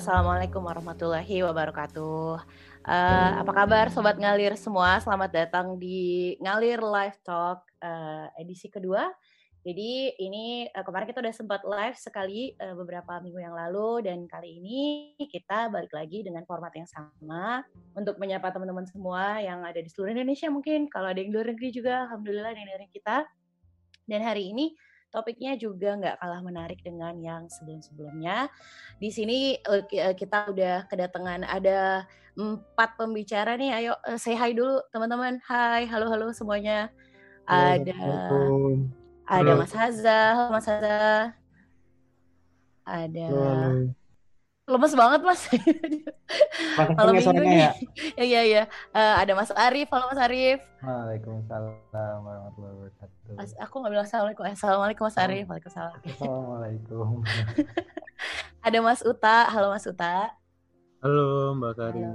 Assalamualaikum warahmatullahi wabarakatuh. Uh, apa kabar sobat ngalir semua? Selamat datang di Ngalir Live Talk uh, edisi kedua. Jadi ini uh, kemarin kita udah sempat live sekali uh, beberapa minggu yang lalu dan kali ini kita balik lagi dengan format yang sama untuk menyapa teman-teman semua yang ada di seluruh Indonesia mungkin. Kalau ada yang luar negeri juga, alhamdulillah ada yang dari kita. Dan hari ini topiknya juga nggak kalah menarik dengan yang sebelum-sebelumnya. Di sini uh, kita udah kedatangan ada empat pembicara nih. Ayo uh, say hi dulu teman-teman. Hai, halo halo semuanya. Ada ada Mas Haza, halo Mas Haza. Ada halo lemes banget mas malam minggu nih ya ya ya, ya. Uh, ada Mas Arif halo Mas Arif Waalaikumsalam warahmatullahi wabarakatuh mas, aku nggak bilang assalamualaikum. Eh, assalamualaikum Mas Arif. Waalaikumsalam. Assalamualaikum. Ada Mas Uta. Halo Mas Uta. Halo Mbak Karin.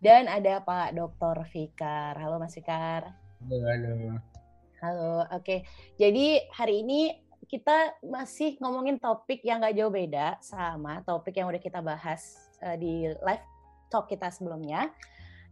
Dan ada Pak Dr. Fikar. Halo Mas Fikar. Halo halo. Halo oke. Okay. jadi hari ini kita masih ngomongin topik yang gak jauh beda sama topik yang udah kita bahas uh, di live talk kita sebelumnya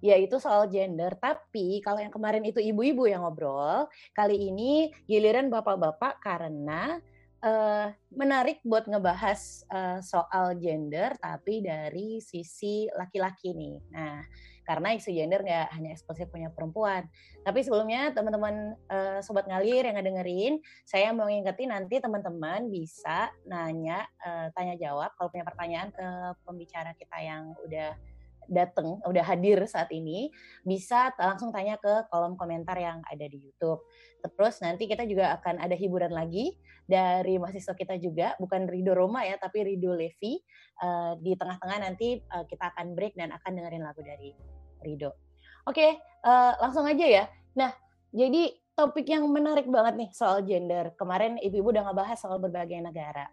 yaitu soal gender. Tapi kalau yang kemarin itu ibu-ibu yang ngobrol, kali ini giliran bapak-bapak karena uh, menarik buat ngebahas uh, soal gender tapi dari sisi laki-laki nih. Nah, karena isu gender nggak hanya eksklusif punya perempuan. Tapi sebelumnya teman-teman uh, sobat ngalir yang ngedengerin, saya mau ngingetin nanti teman-teman bisa nanya uh, tanya jawab kalau punya pertanyaan ke pembicara kita yang udah datang, udah hadir saat ini, bisa langsung tanya ke kolom komentar yang ada di YouTube. Terus nanti kita juga akan ada hiburan lagi dari mahasiswa kita juga, bukan Rido Roma ya, tapi Rido Levi. Uh, di tengah-tengah nanti uh, kita akan break dan akan dengerin lagu dari Rido. Oke, okay, uh, langsung aja ya. Nah, jadi topik yang menarik banget nih soal gender. Kemarin ibu-ibu udah ngebahas soal berbagai negara.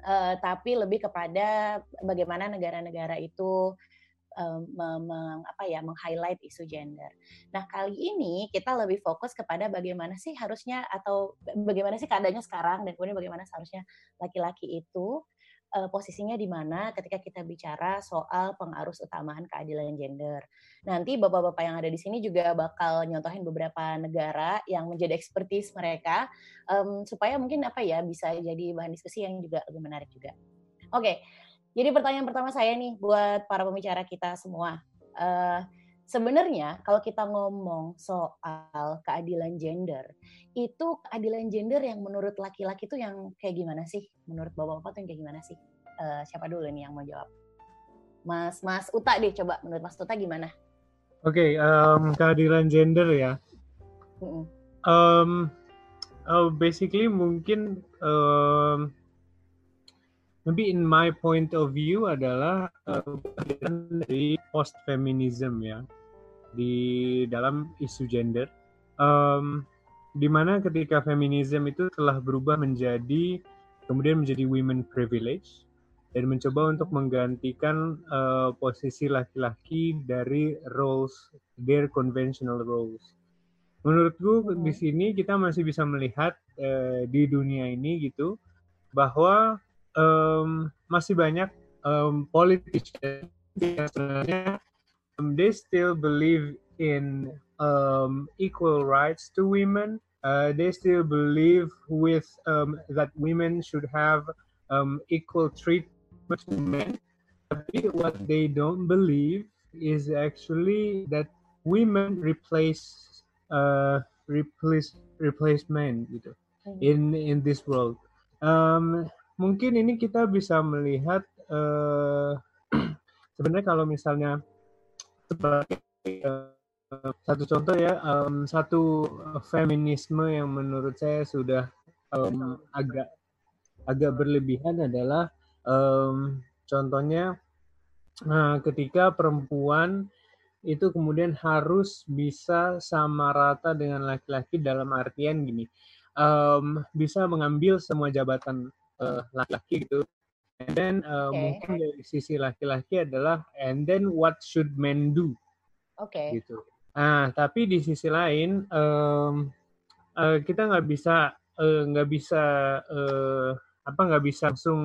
Uh, tapi lebih kepada bagaimana negara-negara itu um, meng, apa ya meng-highlight isu gender. Nah kali ini kita lebih fokus kepada bagaimana sih harusnya atau bagaimana sih keadaannya sekarang dan kemudian bagaimana seharusnya laki-laki itu uh, posisinya di mana ketika kita bicara soal pengarus utamaan keadilan gender. Nanti bapak-bapak yang ada di sini juga bakal nyontohin beberapa negara yang menjadi ekspertis mereka um, supaya mungkin apa ya bisa jadi bahan diskusi yang juga lebih menarik juga. Oke, okay. Jadi pertanyaan pertama saya nih buat para pembicara kita semua. Uh, sebenarnya kalau kita ngomong soal keadilan gender, itu keadilan gender yang menurut laki-laki itu yang kayak gimana sih? Menurut bapak-bapak tuh yang kayak gimana sih? Uh, siapa dulu nih yang mau jawab? Mas Mas Uta deh coba. Menurut Mas Uta gimana? Oke, okay, um, keadilan gender ya. Mm -mm. Um, uh, basically mungkin um, Maybe in my point of view adalah uh, dari post feminism ya di dalam isu gender, um, di mana ketika feminism itu telah berubah menjadi kemudian menjadi women privilege dan mencoba untuk menggantikan uh, posisi laki-laki dari roles their conventional roles. Menurutku di sini kita masih bisa melihat uh, di dunia ini gitu bahwa um, masih banyak um, sebenarnya um, they still believe in um, equal rights to women. Uh, they still believe with um, that women should have um, equal treatment to men. Tapi what they don't believe is actually that women replace uh, replace replace men gitu hmm. in in this world. Um, mungkin ini kita bisa melihat uh, sebenarnya kalau misalnya sebagai uh, satu contoh ya um, satu feminisme yang menurut saya sudah um, agak agak berlebihan adalah um, contohnya uh, ketika perempuan itu kemudian harus bisa sama rata dengan laki-laki dalam artian gini um, bisa mengambil semua jabatan uh, laki-laki gitu. And then uh, okay. mungkin dari sisi laki-laki adalah and then what should men do? Oke. Okay. Gitu. Nah, tapi di sisi lain um, uh, kita nggak bisa nggak uh, bisa uh, apa nggak bisa langsung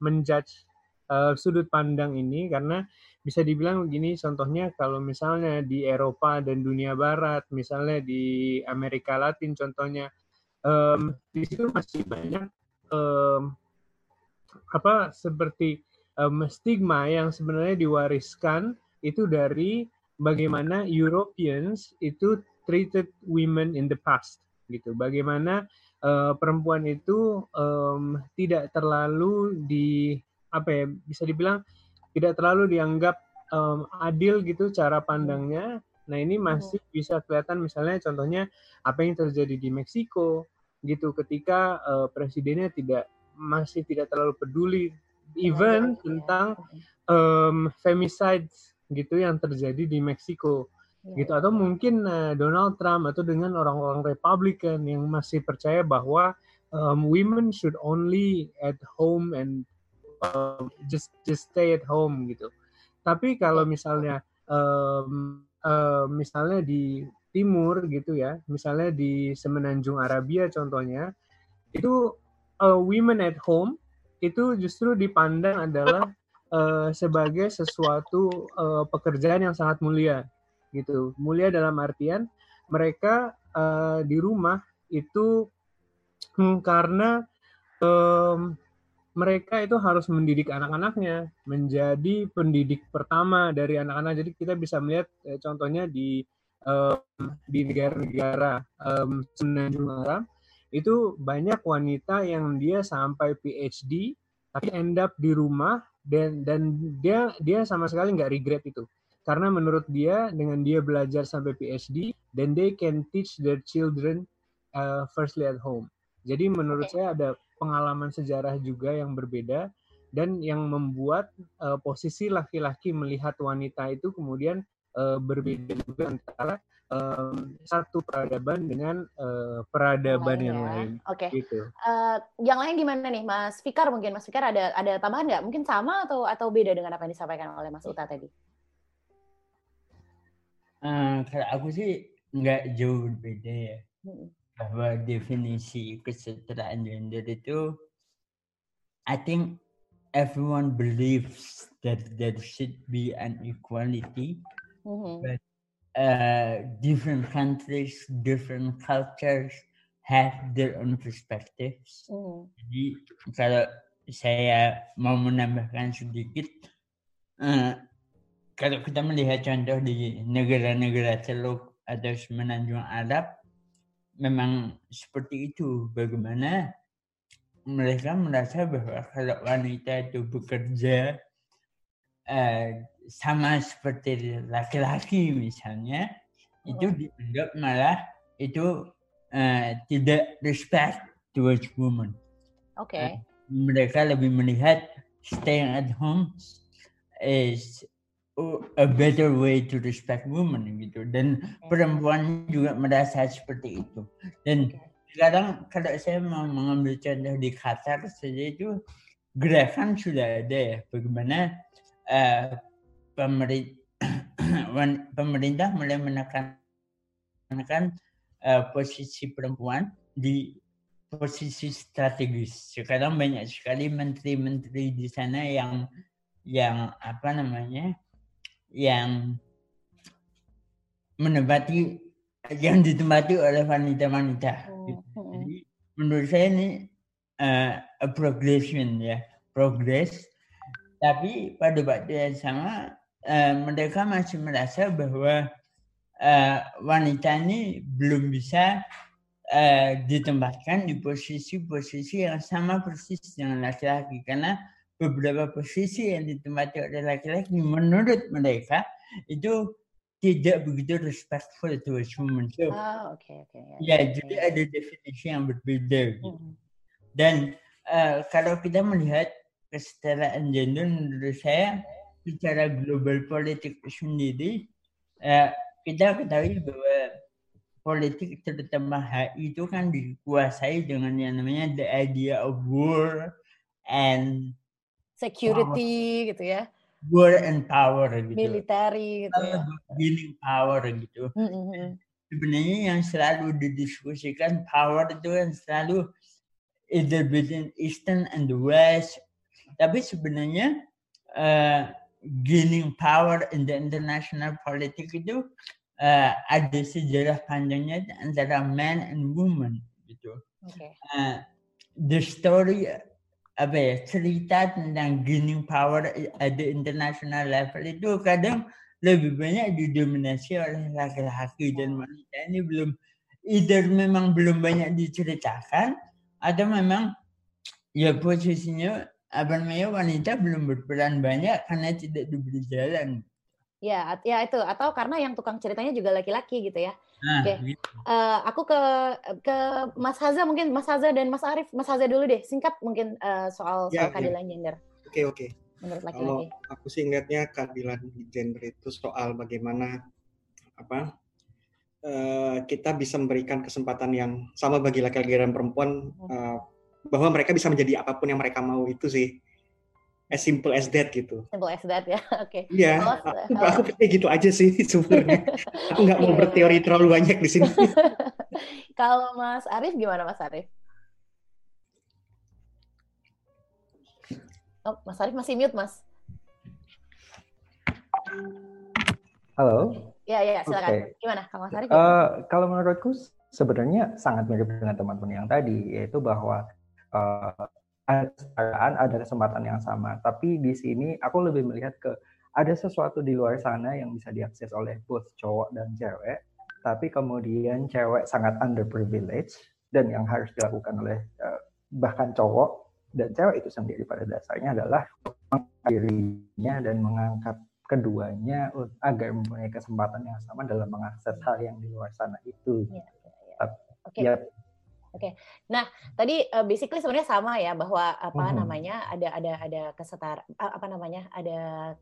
menjudge uh, sudut pandang ini karena bisa dibilang begini contohnya kalau misalnya di Eropa dan dunia Barat, misalnya di Amerika Latin contohnya, um, di situ masih banyak um, apa seperti um, stigma yang sebenarnya diwariskan itu dari bagaimana Europeans itu treated women in the past gitu. Bagaimana uh, perempuan itu um, tidak terlalu di apa ya bisa dibilang tidak terlalu dianggap um, adil gitu cara pandangnya. Nah ini hmm. masih bisa kelihatan misalnya contohnya apa yang terjadi di Meksiko gitu. Ketika uh, presidennya tidak masih tidak terlalu peduli even tentang um, femicide gitu yang terjadi di Meksiko. Iya, gitu. atau iya. mungkin uh, Donald Trump atau dengan orang-orang Republican yang masih percaya bahwa um, women should only at home and um, just just stay at home gitu. Tapi kalau misalnya um, uh, misalnya di timur gitu ya, misalnya di Semenanjung Arabia contohnya, itu uh, women at home itu justru dipandang adalah uh, sebagai sesuatu uh, pekerjaan yang sangat mulia gitu. Mulia dalam artian mereka uh, di rumah itu hmm, karena um, mereka itu harus mendidik anak-anaknya menjadi pendidik pertama dari anak-anak. Jadi kita bisa melihat contohnya di um, di negara-negara um, Semenanjung Arab itu banyak wanita yang dia sampai PhD tapi end up di rumah dan dan dia dia sama sekali nggak regret itu karena menurut dia dengan dia belajar sampai PhD then they can teach their children uh, firstly at home. Jadi menurut okay. saya ada pengalaman sejarah juga yang berbeda dan yang membuat uh, posisi laki-laki melihat wanita itu kemudian uh, berbeda juga antara um, satu peradaban dengan uh, peradaban yang, yang lain. Oke. Okay. Gitu. Uh, yang lain gimana nih, Mas Fikar mungkin Mas Fikar ada ada tambahan nggak? Mungkin sama atau atau beda dengan apa yang disampaikan oleh Mas Uta tadi? Uh, kalau aku sih nggak jauh beda ya. Hmm bahwa definisi kesetaraan gender itu I think everyone believes that there should be an equality mm-hmm. but uh, different countries different cultures have their own perspectives mm-hmm. jadi kalau saya mau menambahkan sedikit uh, kalau kita melihat contoh di negara-negara Teluk atau Semenanjung Arab memang seperti itu. Bagaimana mereka merasa bahwa kalau wanita itu bekerja uh, sama seperti laki-laki misalnya, itu oh. dianggap malah itu uh, tidak respect towards women. Oke. Okay. Uh, mereka lebih melihat staying at home is a better way to respect women gitu dan perempuan juga merasa seperti itu dan sekarang kalau saya mau mengambil contoh di Qatar saja itu gerakan sudah ada ya bagaimana uh, pemerintah mulai menekankan uh, posisi perempuan di posisi strategis sekarang banyak sekali menteri-menteri di sana yang yang apa namanya yang menempati yang ditempati oleh wanita-wanita. Oh, gitu. oh. Jadi menurut saya ini uh, a progression ya, progress. Tapi pada waktu yang sama uh, mereka masih merasa bahwa uh, wanita ini belum bisa uh, ditempatkan di posisi-posisi yang sama persis dengan laki-laki karena beberapa posisi yang ditempati oleh laki-laki menurut mereka itu tidak begitu respectful to women. So, ah, okay, okay. Ya, ya jadi ada definisi yang berbeda. Gitu. Hmm. Dan uh, kalau kita melihat kesetaraan gender menurut saya secara global politik sendiri uh, kita ketahui bahwa politik terutama HI itu kan dikuasai dengan yang namanya the idea of war and security power. gitu ya. War and power gitu. Military gitu ya. Power gitu. Mm-hmm. sebenarnya yang selalu didiskusikan power itu kan selalu either between Eastern and the West. Tapi sebenarnya uh, gaining power in the international politics itu uh, ada sejarah panjangnya antara man and woman gitu. Okay. Uh, the story apa ya cerita tentang gaining power at the international level itu kadang lebih banyak didominasi oleh laki-laki dan wanita ini belum either memang belum banyak diceritakan atau memang ya posisinya apa namanya wanita belum berperan banyak karena tidak diberi jalan. Ya, ya itu atau karena yang tukang ceritanya juga laki-laki gitu ya. Nah, Oke, okay. gitu. uh, aku ke ke Mas Haza mungkin Mas Haza dan Mas Arif, Mas Haza dulu deh, singkat mungkin uh, soal ya, soal ya. keadilan gender. Oke okay, oke. Okay. Menurut laki-laki. Kalau aku sih ingatnya keadilan gender itu soal bagaimana apa uh, kita bisa memberikan kesempatan yang sama bagi laki-laki dan perempuan uh, bahwa mereka bisa menjadi apa pun yang mereka mau itu sih as simple as that gitu. Simple as that ya, oke. Okay. Iya, aku, aku kayak gitu aja sih sebenarnya. aku nggak mau iya, iya. berteori terlalu banyak di sini. Kalau Mas Arif gimana Mas Arif? Oh, Mas Arif masih mute Mas. Halo. Ya, ya, silakan. Okay. Gimana, Kang Mas Arif? Uh, kalau menurutku sebenarnya sangat mirip dengan teman-teman yang tadi, yaitu bahwa uh, ada kesetaraan, ada kesempatan yang sama. Tapi di sini aku lebih melihat ke ada sesuatu di luar sana yang bisa diakses oleh both cowok dan cewek, tapi kemudian cewek sangat underprivileged dan yang harus dilakukan oleh uh, bahkan cowok dan cewek itu sendiri pada dasarnya adalah dirinya dan mengangkat keduanya agar mempunyai kesempatan yang sama dalam mengakses hal yang di luar sana itu. Ya, ya, ya. Oke. Okay. Ya, Oke. Okay. Nah, tadi uh, basically sebenarnya sama ya bahwa apa hmm. namanya ada ada ada kesetar apa namanya ada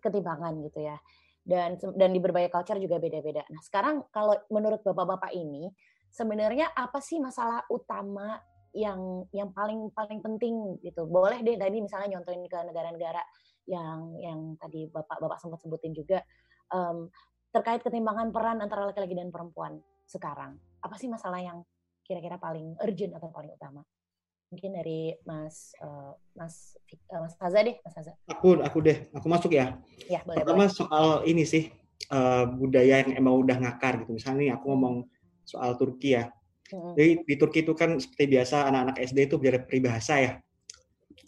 ketimbangan gitu ya. Dan dan di berbagai culture juga beda-beda. Nah, sekarang kalau menurut Bapak-bapak ini sebenarnya apa sih masalah utama yang yang paling paling penting gitu. Boleh deh tadi misalnya nyontoin ke negara-negara yang yang tadi Bapak-bapak sempat sebutin juga um, terkait ketimbangan peran antara laki-laki dan perempuan sekarang. Apa sih masalah yang kira-kira paling urgent atau paling utama? Mungkin dari Mas uh, Mas uh, Mas Haza deh, Mas Haza. Aku aku deh, aku masuk ya. Ya, boleh. Pertama boleh. soal ini sih uh, budaya yang emang udah ngakar gitu. Misalnya nih aku ngomong soal Turki ya. hmm Jadi di Turki itu kan seperti biasa anak-anak SD itu belajar peribahasa ya.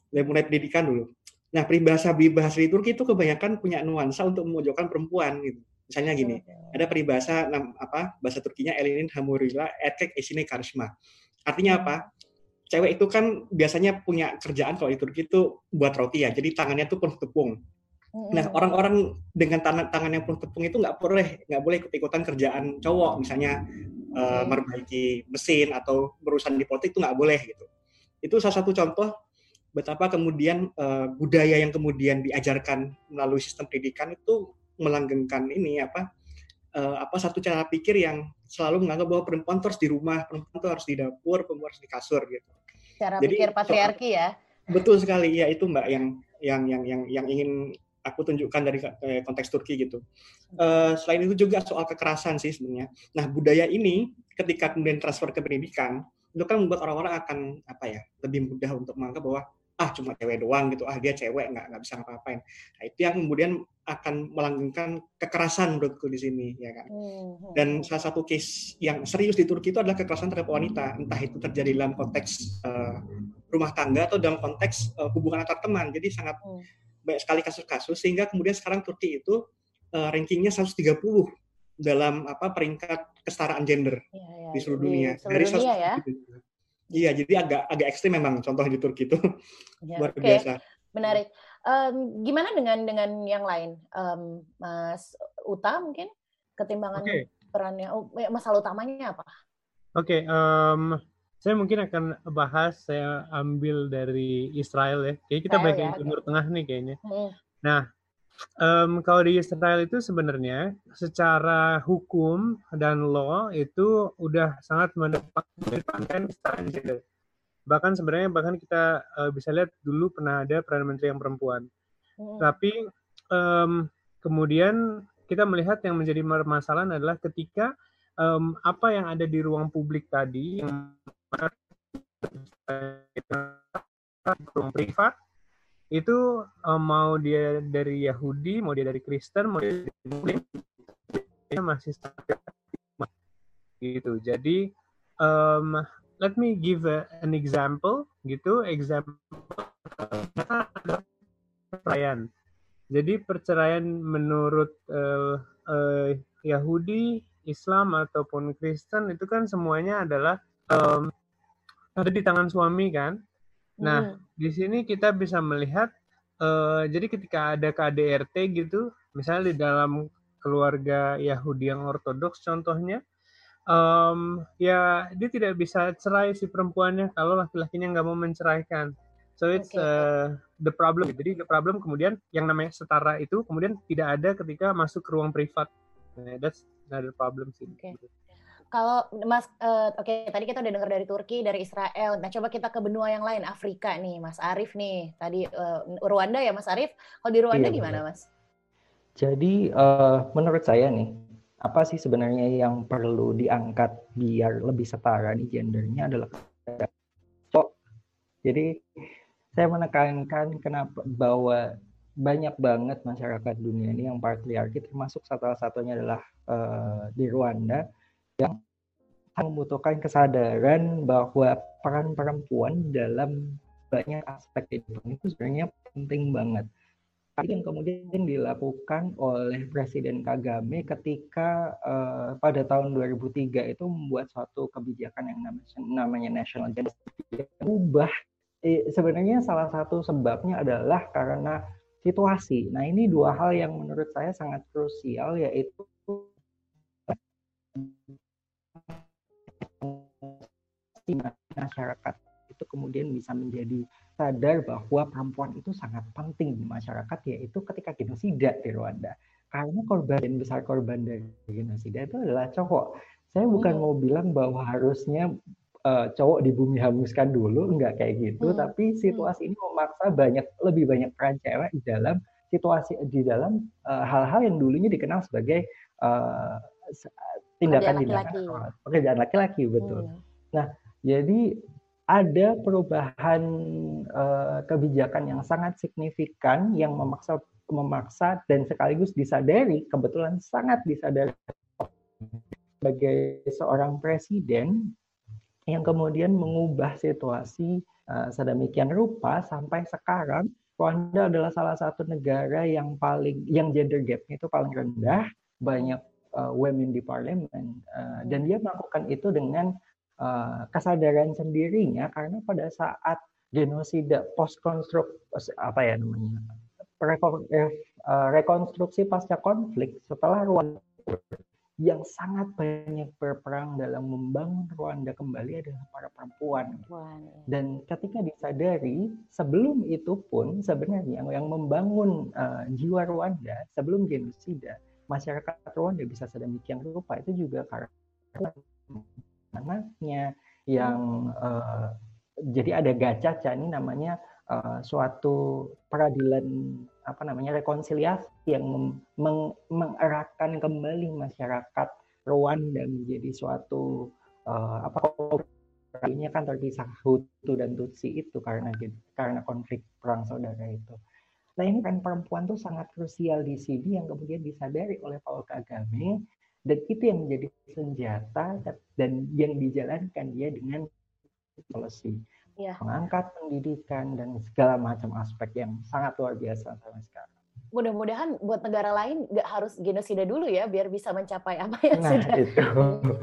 Dari mulai pendidikan dulu. Nah, peribahasa peribahasa di Turki itu kebanyakan punya nuansa untuk memojokkan perempuan gitu. Misalnya gini, ada peribahasa apa bahasa Turkinya Elinin Hamurila etek esine karisma. Artinya apa? Cewek itu kan biasanya punya kerjaan kalau di Turki itu buat roti ya, jadi tangannya tuh penuh tepung. Nah, orang-orang dengan tangan tangan yang penuh tepung itu nggak boleh nggak boleh ikut-ikutan kerjaan cowok, misalnya uh, memperbaiki mesin atau berurusan di politik itu nggak boleh gitu. Itu salah satu contoh betapa kemudian uh, budaya yang kemudian diajarkan melalui sistem pendidikan itu melanggengkan ini apa uh, apa satu cara pikir yang selalu menganggap bahwa perempuan terus di rumah, perempuan itu harus di dapur, perempuan harus di kasur gitu. Cara Jadi, pikir patriarki ya. Betul sekali ya itu Mbak yang yang yang yang yang ingin aku tunjukkan dari eh, konteks Turki gitu. Uh, selain itu juga soal kekerasan sih sebenarnya. Nah budaya ini ketika kemudian transfer ke pendidikan itu kan membuat orang-orang akan apa ya lebih mudah untuk menganggap bahwa ah cuma cewek doang gitu. Ah dia cewek nggak nggak bisa ngapa-ngapain. Nah itu yang kemudian akan melanggengkan kekerasan menurutku di sini ya kan? Hmm, dan hmm. salah satu case yang serius di Turki itu adalah kekerasan terhadap wanita. Entah itu terjadi dalam konteks uh, rumah tangga atau dalam konteks uh, hubungan antar teman. Jadi sangat hmm. banyak sekali kasus-kasus sehingga kemudian sekarang Turki itu uh, rankingnya 130 dalam apa peringkat kesetaraan gender ya, ya, di seluruh dunia. Di seluruh dari dunia ya Iya, jadi agak agak ekstrim memang contoh di Turki itu ya, luar okay. biasa. Menarik. Um, gimana dengan dengan yang lain, um, Mas Uta mungkin ketimbangan okay. perannya, oh, ya, masalah utamanya apa? Oke, okay, um, saya mungkin akan bahas saya ambil dari Israel ya. Kayak kita bagian ya, Timur. Tengah nih kayaknya. Hmm. Nah, um, kalau di Israel itu sebenarnya secara hukum dan law itu udah sangat mendepankan kesetaraan gender. Bahkan sebenarnya bahkan kita uh, bisa lihat dulu pernah ada perdana menteri yang perempuan. Hmm. Tapi um, kemudian kita melihat yang menjadi permasalahan adalah ketika um, apa yang ada di ruang publik tadi yang ruang privat itu uh, mau dia dari Yahudi, mau dia dari Kristen, mau dia dari Muslim, dia masih gitu. Jadi um, let me give a, an example gitu, example perceraian. Jadi perceraian menurut uh, uh, Yahudi, Islam ataupun Kristen itu kan semuanya adalah um, ada di tangan suami kan. Nah, hmm. Di sini kita bisa melihat uh, jadi ketika ada KDRT gitu, misalnya di dalam keluarga Yahudi yang ortodoks contohnya, um, ya dia tidak bisa cerai si perempuannya kalau laki-lakinya nggak mau menceraikan. So it's okay. uh, the problem. Jadi the problem kemudian yang namanya setara itu kemudian tidak ada ketika masuk ke ruang privat. Nah, that's another problem sih. Okay. Kalau Mas, uh, oke okay, tadi kita udah dengar dari Turki, dari Israel. Nah coba kita ke benua yang lain, Afrika nih, Mas Arif nih. Tadi uh, Rwanda ya, Mas Arif. Kalau di Rwanda iya, gimana, Mas? Jadi uh, menurut saya nih, apa sih sebenarnya yang perlu diangkat biar lebih setara nih gendernya adalah cowok. Jadi saya menekankan kenapa bahwa banyak banget masyarakat dunia ini yang patriarki termasuk salah satunya adalah uh, di Rwanda yang membutuhkan kesadaran bahwa peran perempuan dalam banyak aspek kehidupan itu sebenarnya penting banget. Tapi yang kemudian dilakukan oleh Presiden Kagame ketika uh, pada tahun 2003 itu membuat suatu kebijakan yang namanya, namanya National Gender ubah eh, sebenarnya salah satu sebabnya adalah karena situasi. Nah ini dua hal yang menurut saya sangat krusial yaitu masyarakat itu kemudian bisa menjadi sadar bahwa perempuan itu sangat penting di masyarakat yaitu ketika genosida di Rwanda karena korban besar korban dari genosida itu adalah cowok saya bukan hmm. mau bilang bahwa harusnya uh, cowok di bumi hanguskan dulu enggak kayak gitu hmm. tapi hmm. situasi ini memaksa banyak lebih banyak peran cewek di dalam situasi di dalam eh, hal-hal uh, yang dulunya dikenal sebagai uh, tindakan-tindakan pekerjaan laki-laki betul. Hmm. Nah, jadi ada perubahan uh, kebijakan yang sangat signifikan yang memaksa memaksa dan sekaligus disadari kebetulan sangat disadari sebagai seorang presiden yang kemudian mengubah situasi uh, sedemikian rupa sampai sekarang. Rwanda adalah salah satu negara yang paling yang gender gapnya itu paling rendah. Banyak uh, women di parlemen uh, dan dia melakukan itu dengan uh, kesadaran sendirinya karena pada saat genosida post konstruk apa ya namanya rekonstruksi pasca konflik setelah Rwanda yang sangat banyak berperang dalam membangun Rwanda kembali adalah para perempuan. Wow. Dan ketika disadari, sebelum itu pun sebenarnya yang membangun uh, jiwa Rwanda sebelum genosida masyarakat Rwanda bisa sedemikian rupa itu juga karena anaknya yang uh, jadi ada gacaca ini namanya uh, suatu peradilan apa namanya rekonsiliasi yang meng, mengeratkan kembali masyarakat Rwanda menjadi suatu uh, apa ini kan terpisah Hutu dan Tutsi itu karena karena konflik perang saudara itu. Nah ini kan perempuan tuh sangat krusial di sini yang kemudian disadari oleh Paul Kagame dan itu yang menjadi senjata dan yang dijalankan dia dengan policy ya. mengangkat pendidikan dan segala macam aspek yang sangat luar biasa sampai sekarang. Mudah-mudahan buat negara lain nggak harus genosida dulu ya biar bisa mencapai apa yang nah, sudah itu.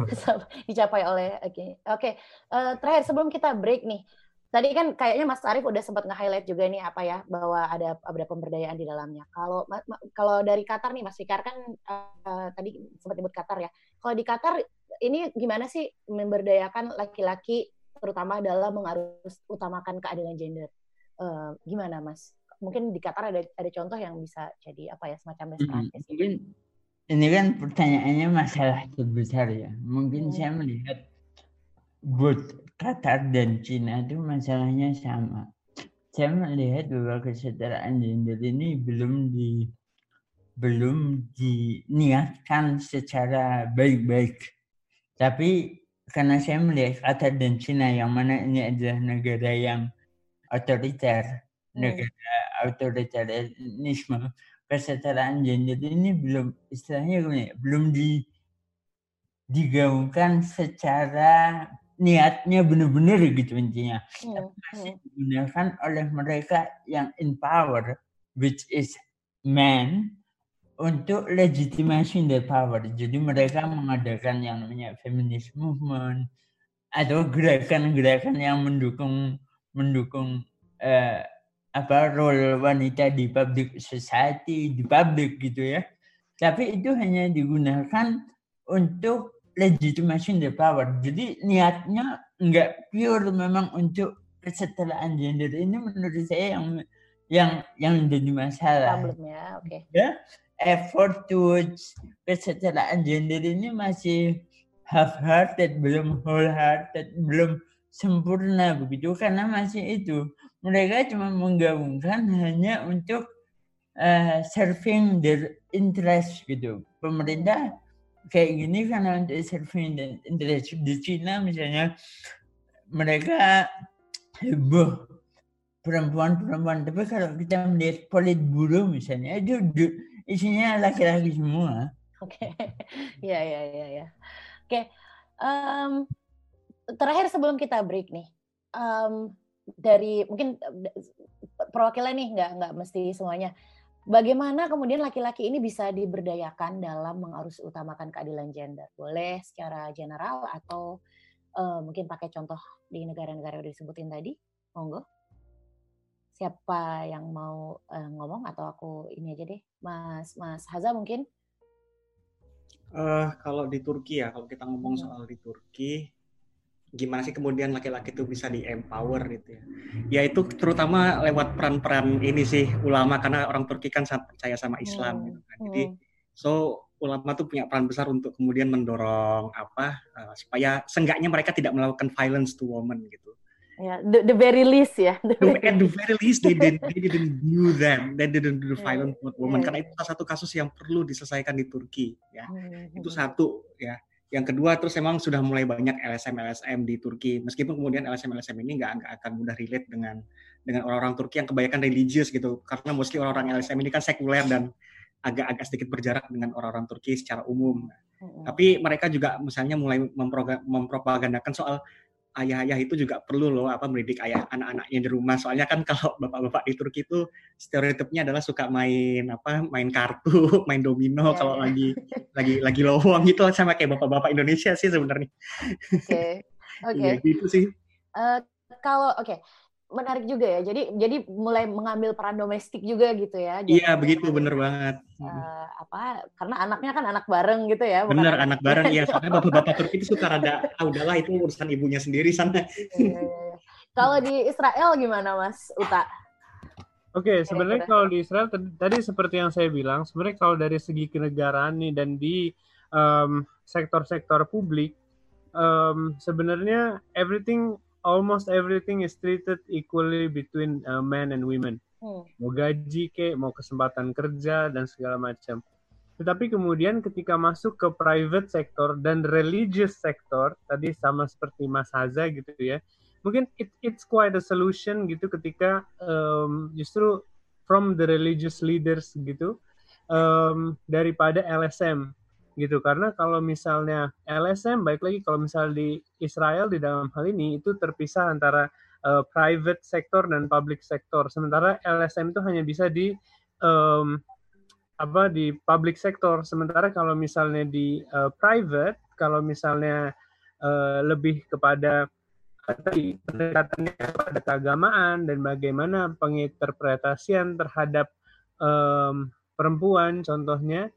dicapai oleh oke okay. oke okay. uh, terakhir sebelum kita break nih Tadi kan kayaknya Mas Arief udah sempat nge-highlight juga nih apa ya bahwa ada ada pemberdayaan di dalamnya. Kalau kalau dari Qatar nih Mas Fikar kan uh, tadi sempat nyebut Qatar ya. Kalau di Qatar ini gimana sih memberdayakan laki-laki terutama dalam mengarus utamakan keadilan gender? Uh, gimana Mas? Mungkin di Qatar ada ada contoh yang bisa jadi apa ya semacam best practice. Hmm, mungkin ini kan pertanyaannya masalah terbesar ya. Mungkin hmm. saya melihat buat Qatar dan Cina itu masalahnya sama. Saya melihat bahwa kesetaraan gender ini belum di belum diniatkan secara baik-baik. Tapi karena saya melihat Qatar dan Cina yang mana ini adalah negara yang otoriter, hmm. negara otoritarianisme kesetaraan gender ini belum istilahnya gimana ya, belum di digaungkan secara niatnya benar-benar gitu intinya. Hmm. Masih hmm. digunakan oleh mereka yang in power, which is men, untuk legitimasi their power. Jadi mereka mengadakan yang namanya feminist movement atau gerakan-gerakan yang mendukung mendukung uh, apa role wanita di public society, di public gitu ya. Tapi itu hanya digunakan untuk legitimation the power. Jadi niatnya nggak pure memang untuk kesetaraan gender ini menurut saya yang yang yang jadi masalah. Problemnya, oke. Okay. Ya, effort towards kesetaraan gender ini masih half-hearted, belum whole-hearted, belum sempurna begitu karena masih itu mereka cuma menggabungkan hanya untuk uh, serving their interest gitu. Pemerintah kayak gini karena their interest di Cina misalnya mereka heboh perempuan-perempuan tapi kalau kita melihat politburo misalnya itu isinya laki-laki semua. Oke, okay. ya ya ya ya. Oke, okay. um, terakhir sebelum kita break nih, um, dari mungkin perwakilan nih nggak nggak mesti semuanya. Bagaimana kemudian laki-laki ini bisa diberdayakan dalam mengarus utamakan keadilan gender? Boleh secara general atau uh, mungkin pakai contoh di negara-negara yang disebutin tadi? Monggo. Siapa yang mau uh, ngomong atau aku ini aja deh, Mas Mas Haza mungkin? Uh, kalau di Turki ya, kalau kita ngomong hmm. soal di Turki, gimana sih kemudian laki-laki itu bisa di empower gitu ya. Ya itu terutama lewat peran-peran ini sih ulama karena orang Turki kan sangat percaya sama Islam hmm. gitu kan. Jadi hmm. so ulama tuh punya peran besar untuk kemudian mendorong apa uh, supaya seenggaknya mereka tidak melakukan violence to women gitu. Ya, yeah, the, the very least ya. The, at the very least they didn't they didn't do them, they didn't do the violence yeah, women yeah, karena itu salah satu kasus yang perlu diselesaikan di Turki ya. Hmm. Itu satu ya yang kedua terus emang sudah mulai banyak LSM LSM di Turki. Meskipun kemudian LSM LSM ini nggak nggak akan mudah relate dengan dengan orang-orang Turki yang kebanyakan religius gitu. Karena mostly orang-orang LSM ini kan sekuler dan agak-agak sedikit berjarak dengan orang-orang Turki secara umum. Tapi mereka juga misalnya mulai mempropagandakan soal ayah-ayah itu juga perlu loh apa mendidik ayah anak-anaknya di rumah. Soalnya kan kalau bapak-bapak di Turki itu stereotipnya adalah suka main apa main kartu, main domino yeah, kalau yeah. lagi lagi lagi lowong gitu sama kayak bapak-bapak Indonesia sih sebenarnya. Oke. Oke. Okay. ya, gitu sih. Uh, kalau oke, okay menarik juga ya. Jadi jadi mulai mengambil peran domestik juga gitu ya. Iya begitu, bener banget. Uh, apa? Karena anaknya kan anak bareng gitu ya. Bukan bener anak, bareng ya. Soalnya bapak-bapak Turki itu suka rada, ah udahlah itu urusan ibunya sendiri sana. Iya. Kalau di Israel gimana Mas Uta? Oke, okay, sebenarnya kalau di Israel tadi seperti yang saya bilang, sebenarnya kalau dari segi kenegaraan nih dan di um, sektor-sektor publik, um, sebenarnya everything almost everything is treated equally between uh, men and women. Hmm. Mau gaji ke, mau kesempatan kerja dan segala macam. Tetapi kemudian ketika masuk ke private sector dan religious sector, tadi sama seperti Mas Haza gitu ya, mungkin it, it's quite a solution gitu ketika um, justru from the religious leaders gitu um, daripada LSM gitu. Karena kalau misalnya LSM baik lagi kalau misalnya di Israel di dalam hal ini itu terpisah antara uh, private sector dan public sector. Sementara LSM itu hanya bisa di um, apa di public sector. Sementara kalau misalnya di uh, private kalau misalnya uh, lebih kepada tadi pendekatannya kepada keagamaan dan bagaimana penginterpretasian terhadap um, perempuan contohnya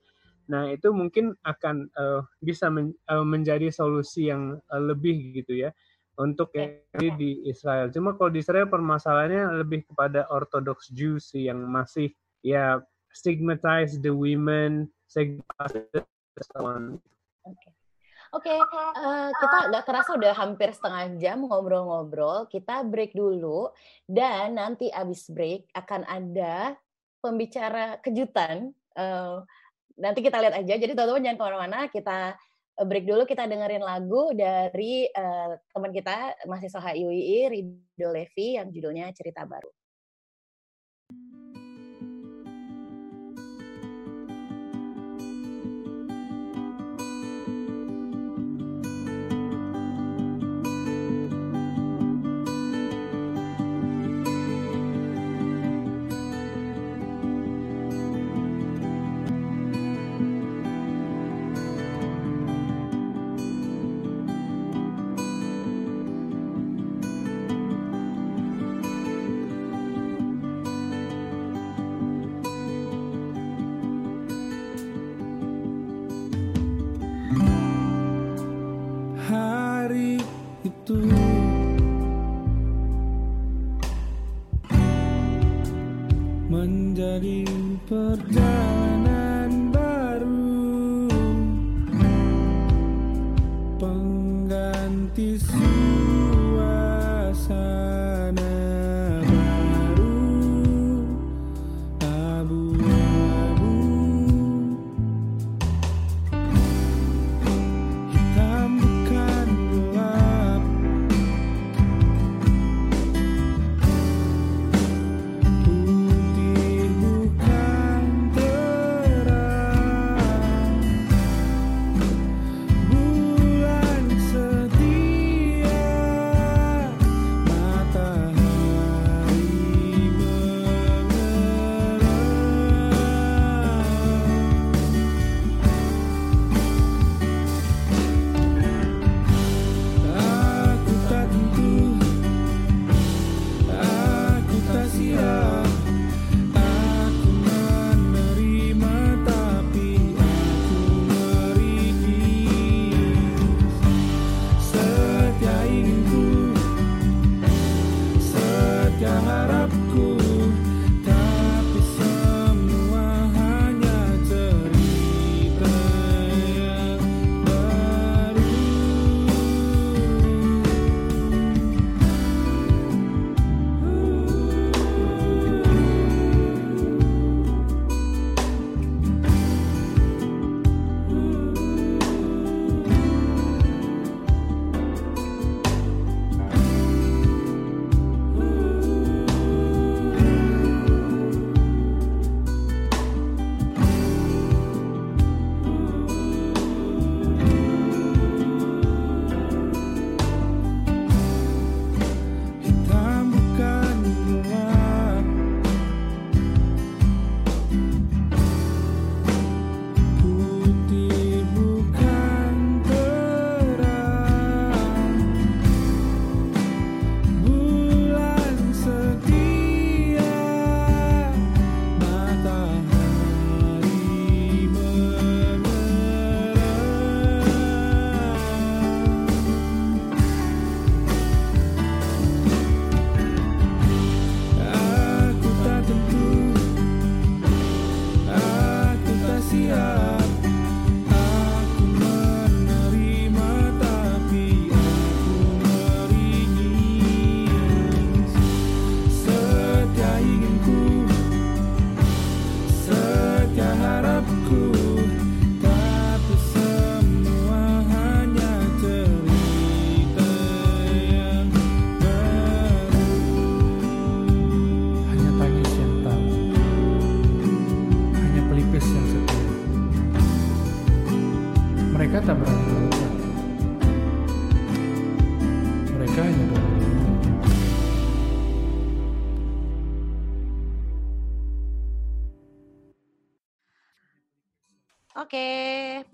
Nah, itu mungkin akan uh, bisa men, uh, menjadi solusi yang uh, lebih gitu ya untuk yang di Israel. Cuma kalau di Israel permasalahannya lebih kepada Orthodox Jews sih yang masih ya stigmatize the women, stigmatize Oke, okay. uh, kita nggak kerasa udah hampir setengah jam ngobrol-ngobrol. Kita break dulu dan nanti abis break akan ada pembicara kejutan. Uh, nanti kita lihat aja. Jadi teman-teman jangan ke mana-mana. Kita eh, break dulu. Kita dengerin lagu dari uh, teman kita mahasiswa HIUI Rido Levi yang judulnya Cerita Baru. menjadi perdana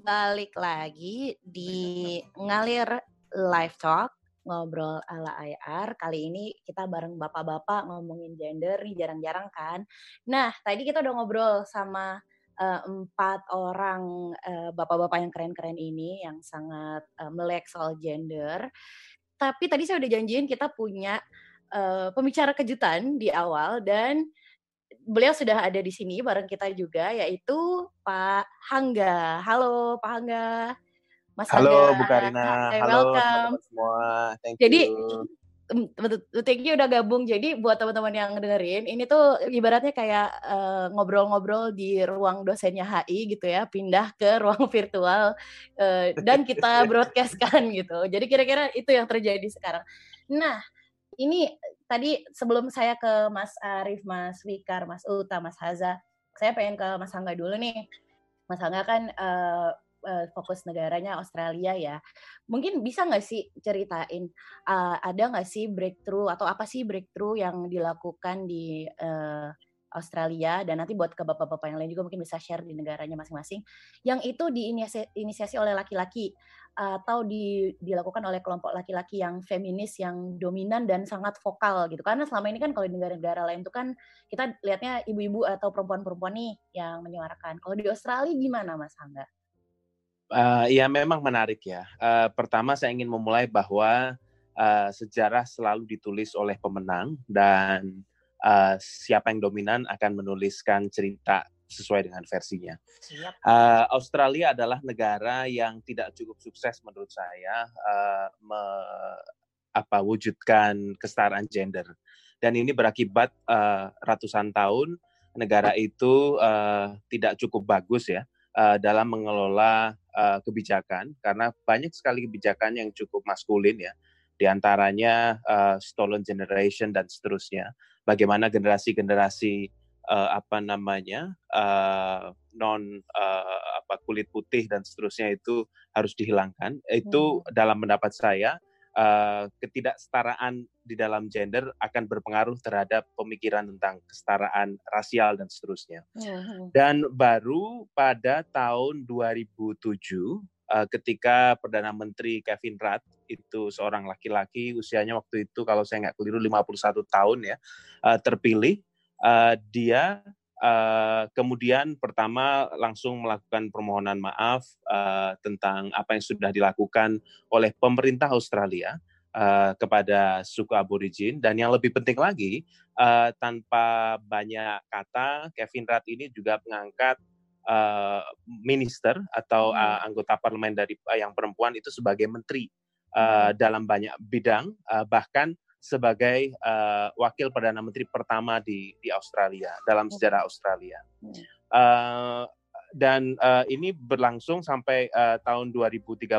balik lagi di ngalir live talk ngobrol ala IR. Kali ini kita bareng bapak-bapak ngomongin gender nih jarang-jarang kan. Nah, tadi kita udah ngobrol sama uh, empat orang uh, bapak-bapak yang keren-keren ini yang sangat uh, melek soal gender. Tapi tadi saya udah janjiin kita punya uh, pembicara kejutan di awal dan beliau sudah ada di sini bareng kita juga yaitu Pak Hangga. Halo Pak Hangga. Mas Halo Hangga. Bu Karina. Hey, Halo welcome. semua. Thank Jadi Thank you udah gabung. Jadi buat teman-teman yang dengerin, ini tuh ibaratnya kayak ngobrol ngobrol-ngobrol di ruang dosennya HI gitu ya, pindah ke ruang virtual uh, dan kita broadcastkan gitu. Jadi kira-kira itu yang terjadi sekarang. Nah, ini tadi sebelum saya ke Mas Arif, Mas Wikar, Mas Uta, Mas Haza, saya pengen ke Mas Angga dulu nih. Mas Angga kan uh, uh, fokus negaranya Australia ya. Mungkin bisa nggak sih ceritain uh, ada nggak sih breakthrough atau apa sih breakthrough yang dilakukan di uh, Australia dan nanti buat ke bapak-bapak yang lain juga mungkin bisa share di negaranya masing-masing yang itu diinisiasi oleh laki-laki atau di, dilakukan oleh kelompok laki-laki yang feminis yang dominan dan sangat vokal gitu karena selama ini kan kalau di negara-negara lain itu kan kita lihatnya ibu-ibu atau perempuan-perempuan nih yang menyuarakan kalau di Australia gimana Mas Angga? Uh, ya memang menarik ya. Uh, pertama saya ingin memulai bahwa uh, sejarah selalu ditulis oleh pemenang dan uh, siapa yang dominan akan menuliskan cerita sesuai dengan versinya. Uh, Australia adalah negara yang tidak cukup sukses menurut saya uh, me, apa wujudkan kesetaraan gender dan ini berakibat uh, ratusan tahun negara itu uh, tidak cukup bagus ya uh, dalam mengelola uh, kebijakan. Karena banyak sekali kebijakan yang cukup maskulin ya. Di antaranya uh, stolen generation dan seterusnya. Bagaimana generasi-generasi uh, apa namanya uh, non uh, apa kulit putih dan seterusnya itu harus dihilangkan. Itu hmm. dalam pendapat saya uh, ketidaksetaraan di dalam gender akan berpengaruh terhadap pemikiran tentang kesetaraan rasial dan seterusnya. Uh-huh. Dan baru pada tahun 2007 uh, ketika Perdana Menteri Kevin Rudd itu seorang laki-laki usianya waktu itu kalau saya nggak keliru 51 tahun ya uh, terpilih uh, dia Uh, kemudian pertama langsung melakukan permohonan maaf uh, tentang apa yang sudah dilakukan oleh pemerintah Australia uh, kepada suku aborigin. Dan yang lebih penting lagi uh, tanpa banyak kata Kevin Rudd ini juga mengangkat uh, minister atau uh, anggota parlemen dari uh, yang perempuan itu sebagai menteri uh, dalam banyak bidang uh, bahkan sebagai uh, wakil perdana menteri pertama di di Australia dalam sejarah Australia. Uh, dan uh, ini berlangsung sampai uh, tahun 2013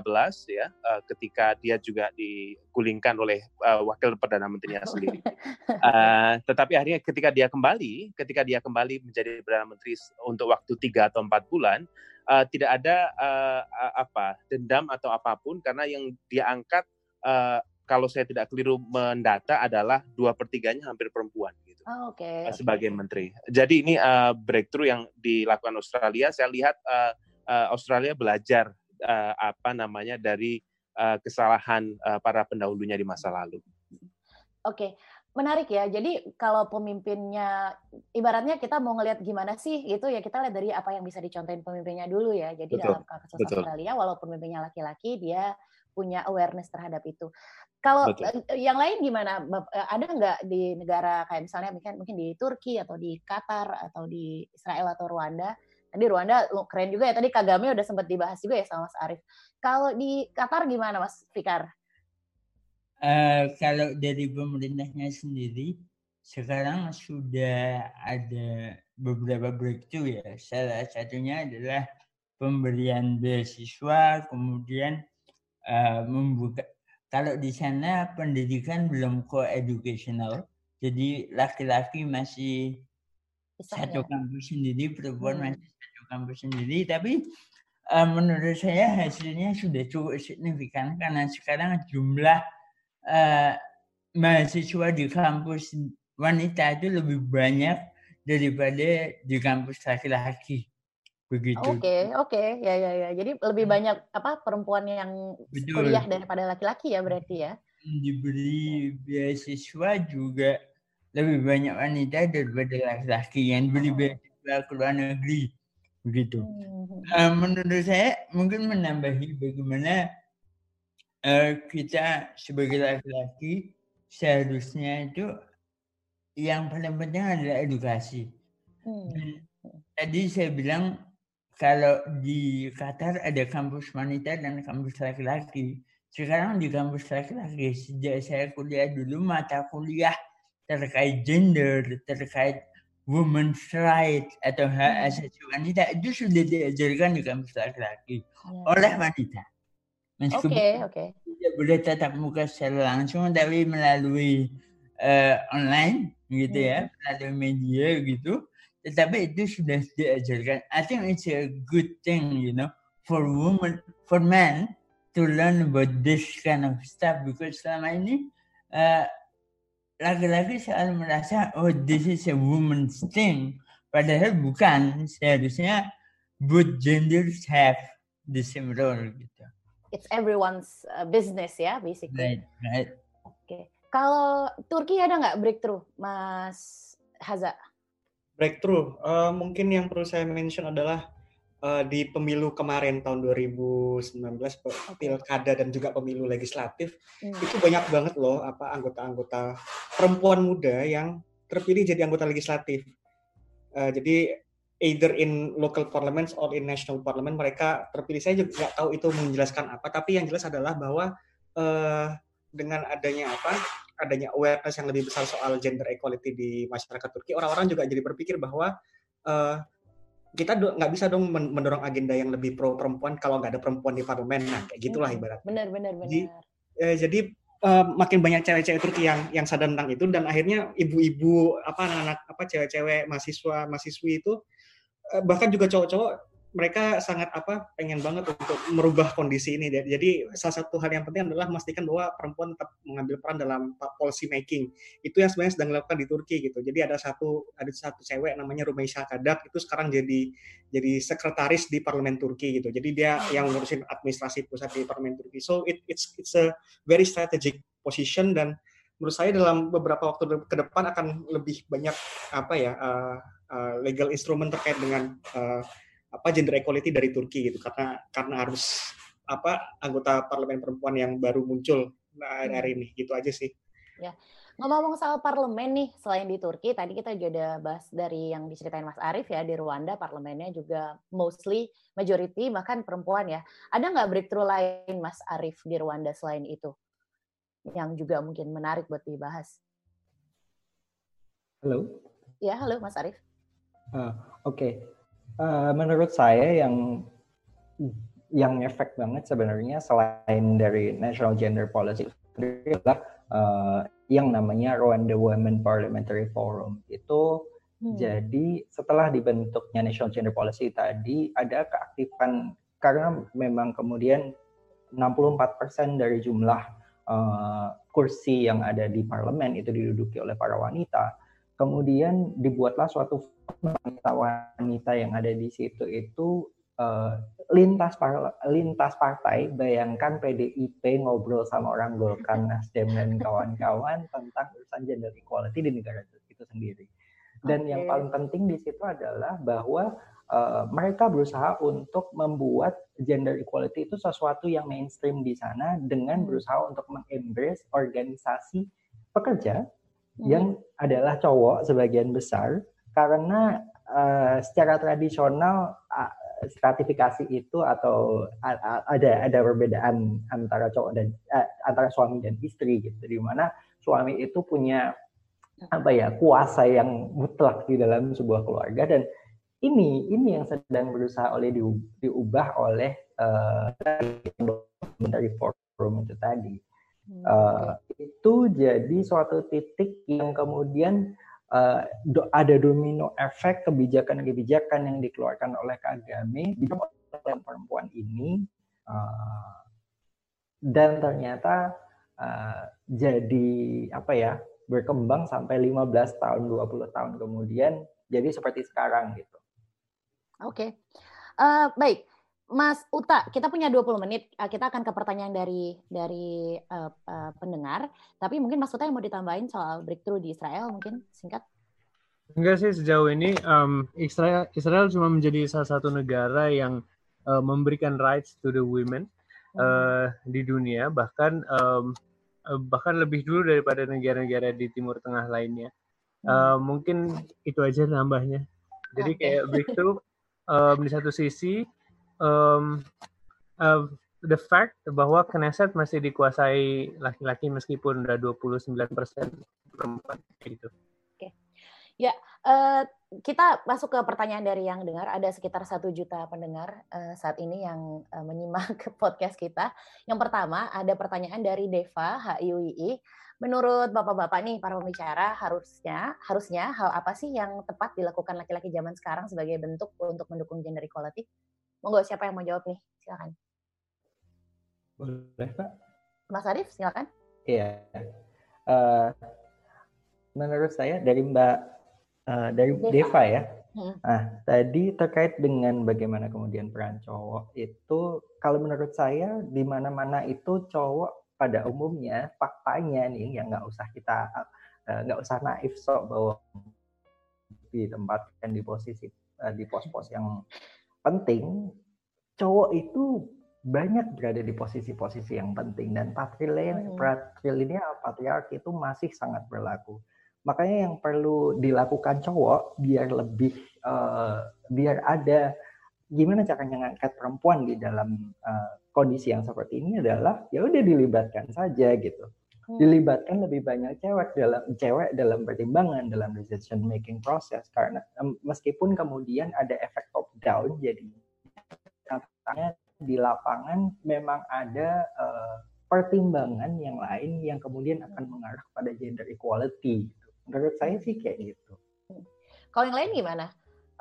ya uh, ketika dia juga digulingkan oleh uh, wakil perdana menterinya sendiri. Uh, tetapi akhirnya ketika dia kembali, ketika dia kembali menjadi perdana menteri untuk waktu tiga atau empat bulan, uh, tidak ada uh, apa dendam atau apa pun karena yang dia angkat uh, kalau saya tidak keliru mendata adalah dua pertiganya hampir perempuan gitu oh, okay, sebagai okay. menteri. Jadi ini uh, breakthrough yang dilakukan Australia. Saya lihat uh, uh, Australia belajar uh, apa namanya dari uh, kesalahan uh, para pendahulunya di masa lalu. Oke, okay. menarik ya. Jadi kalau pemimpinnya, ibaratnya kita mau ngelihat gimana sih gitu ya kita lihat dari apa yang bisa dicontohin pemimpinnya dulu ya. Jadi betul, dalam kasus betul. Australia, walaupun pemimpinnya laki-laki, dia punya awareness terhadap itu. Kalau Betul. Eh, yang lain gimana? Eh, ada nggak di negara kayak misalnya mungkin mungkin di Turki atau di Qatar atau di Israel atau Rwanda? Tadi Rwanda keren juga ya. Tadi Kagame udah sempat dibahas juga ya sama Mas Arief. Kalau di Qatar gimana Mas Fikar? Uh, kalau dari pemerintahnya sendiri, sekarang sudah ada beberapa breakthrough ya. Salah satunya adalah pemberian beasiswa, kemudian uh, membuka kalau di sana pendidikan belum co-educational, jadi laki-laki masih Bisa, satu ya? kampus sendiri, perempuan hmm. masih satu kampus sendiri. Tapi uh, menurut saya hasilnya sudah cukup signifikan karena sekarang jumlah uh, mahasiswa di kampus wanita itu lebih banyak daripada di kampus laki-laki begitu. Oke, okay, oke, okay. ya ya ya. Jadi lebih hmm. banyak apa perempuan yang Betul. kuliah daripada laki-laki ya berarti ya. Diberi beasiswa juga lebih banyak wanita daripada laki-laki yang diberi hmm. beasiswa ke luar negeri begitu. Hmm. Uh, menurut saya mungkin menambahi bagaimana uh, kita sebagai laki-laki seharusnya itu yang paling penting adalah edukasi. Hmm. tadi saya bilang kalau di Qatar ada kampus wanita dan kampus laki-laki. Sekarang di kampus laki-laki sejak saya kuliah dulu mata kuliah terkait gender, terkait women's right atau hak hmm. asasi wanita itu sudah diajarkan di kampus laki-laki yeah. oleh wanita. Oke, oke. Okay, Tidak boleh tatap muka secara langsung tapi melalui uh, online gitu ya, hmm. melalui media gitu tetapi itu sudah diajarkan. I think it's a good thing, you know, for women, for men to learn about this kind of stuff because selama ini uh, laki-laki selalu merasa oh this is a woman's thing, padahal bukan. Seharusnya both genders have the same role gitu. It's everyone's uh, business ya, basically. Right, right. Oke. Okay. Kalau Turki ada nggak breakthrough, Mas Haza? Breakthrough. Uh, mungkin yang perlu saya mention adalah uh, di pemilu kemarin tahun 2019 pilkada dan juga pemilu legislatif hmm. itu banyak banget loh apa anggota-anggota perempuan muda yang terpilih jadi anggota legislatif. Uh, jadi either in local parliaments or in national parliament mereka terpilih. Saya juga nggak tahu itu menjelaskan apa tapi yang jelas adalah bahwa uh, dengan adanya apa adanya awareness yang lebih besar soal gender equality di masyarakat Turki orang-orang juga jadi berpikir bahwa uh, kita nggak bisa dong mendorong agenda yang lebih pro perempuan kalau nggak ada perempuan di parlemen. Nah kayak gitulah hmm, ibaratnya. benar benar benar. jadi, eh, jadi uh, makin banyak cewek-cewek Turki yang yang sadar tentang itu dan akhirnya ibu-ibu apa anak-anak apa cewek-cewek mahasiswa mahasiswi itu uh, bahkan juga cowok-cowok mereka sangat apa pengen banget untuk merubah kondisi ini. Jadi salah satu hal yang penting adalah memastikan bahwa perempuan tetap mengambil peran dalam policy making. Itu yang sebenarnya sedang dilakukan di Turki gitu. Jadi ada satu ada satu cewek namanya Rumeisha Kadak itu sekarang jadi jadi sekretaris di parlemen Turki gitu. Jadi dia yang ngurusin administrasi pusat di parlemen Turki. So it, it's it's a very strategic position dan menurut saya dalam beberapa waktu ke depan akan lebih banyak apa ya uh, uh, legal instrument terkait dengan uh, apa gender equality dari Turki gitu karena karena harus apa anggota parlemen perempuan yang baru muncul nah, hari hmm. ini gitu aja sih. Ya. Ngomong-ngomong soal parlemen nih, selain di Turki, tadi kita juga bahas dari yang diceritain Mas Arief ya, di Rwanda parlemennya juga mostly majority, bahkan perempuan ya. Ada nggak breakthrough lain Mas Arief di Rwanda selain itu? Yang juga mungkin menarik buat dibahas. Halo? Ya, halo Mas Arief. Uh, Oke, okay. Uh, menurut saya yang yang efek banget sebenarnya selain dari National Gender Policy adalah uh, yang namanya Rwanda Women Parliamentary Forum itu hmm. jadi setelah dibentuknya National Gender Policy tadi ada keaktifan karena memang kemudian 64% dari jumlah uh, kursi yang ada di parlemen itu diduduki oleh para wanita kemudian dibuatlah suatu wanita-wanita yang ada di situ itu uh, lintas par lintas partai bayangkan PDIP ngobrol sama orang Golkar Nasdem dan kawan-kawan tentang urusan gender equality di negara itu sendiri dan okay. yang paling penting di situ adalah bahwa uh, mereka berusaha untuk membuat gender equality itu sesuatu yang mainstream di sana dengan hmm. berusaha untuk mengembrace organisasi pekerja hmm. yang adalah cowok sebagian besar karena uh, secara tradisional uh, stratifikasi itu atau ada ada perbedaan antara cowok dan uh, antara suami dan istri gitu di mana suami itu punya apa ya kuasa yang mutlak di dalam sebuah keluarga dan ini ini yang sedang berusaha oleh diubah oleh uh, dari forum itu tadi Uh, itu jadi suatu titik yang kemudian uh, do, ada domino efek kebijakan-kebijakan yang dikeluarkan oleh Kagame di perempuan ini uh, dan ternyata uh, jadi apa ya berkembang sampai 15 tahun 20 tahun kemudian jadi seperti sekarang gitu. Oke. Okay. Uh, baik. Mas Uta, kita punya 20 menit. Eh, kita akan ke pertanyaan dari dari uh, uh, pendengar. Tapi mungkin Mas Uta yang mau ditambahin soal breakthrough di Israel, mungkin singkat. Enggak sih sejauh ini um, Israel Israel cuma menjadi salah satu negara yang uh, memberikan rights to the women uh, di dunia, bahkan um, bahkan lebih dulu daripada negara-negara di Timur Tengah lainnya. Uh, mungkin itu aja nambahnya. Jadi kayak breakthrough um, di satu sisi um, uh, the fact bahwa Knesset masih dikuasai laki-laki meskipun udah 29% perempuan gitu. Oke. Okay. Ya, uh, kita masuk ke pertanyaan dari yang dengar. Ada sekitar satu juta pendengar uh, saat ini yang uh, menyimak podcast kita. Yang pertama ada pertanyaan dari Deva HIUII. Menurut bapak-bapak nih para pembicara harusnya harusnya hal apa sih yang tepat dilakukan laki-laki zaman sekarang sebagai bentuk untuk mendukung gender equality? Monggo siapa yang mau jawab nih? Silakan. Boleh, Pak. Mas Arif, silakan. Iya. Uh, menurut saya dari Mbak uh, dari Deva, Deva ya. Hmm. Nah, tadi terkait dengan bagaimana kemudian peran cowok itu kalau menurut saya di mana-mana itu cowok pada umumnya faktanya nih yang nggak usah kita eh, nggak uh, usah naif sok bahwa ditempatkan di posisi uh, di pos-pos yang penting, cowok itu banyak berada di posisi-posisi yang penting dan patrilineal, hmm. patrilineal patriarki itu masih sangat berlaku. Makanya yang perlu dilakukan cowok biar lebih uh, biar ada gimana caranya ngangkat perempuan di dalam uh, kondisi yang seperti ini adalah ya udah dilibatkan saja gitu hmm. dilibatkan lebih banyak cewek dalam cewek dalam pertimbangan dalam decision making proses karena um, meskipun kemudian ada efek top down jadi katanya di lapangan memang ada uh, pertimbangan yang lain yang kemudian akan mengarah pada gender equality gitu. menurut saya sih kayak gitu kalau yang lain gimana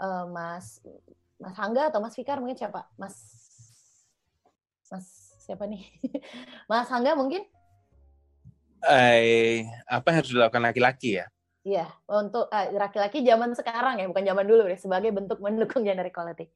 uh, mas Mas Hangga atau Mas Fikar mungkin siapa? Mas Mas siapa nih? Mas Hangga mungkin? Eh, apa yang harus dilakukan laki-laki ya? Iya, untuk laki laki-laki zaman sekarang ya, bukan zaman dulu deh, sebagai bentuk mendukung gender equality.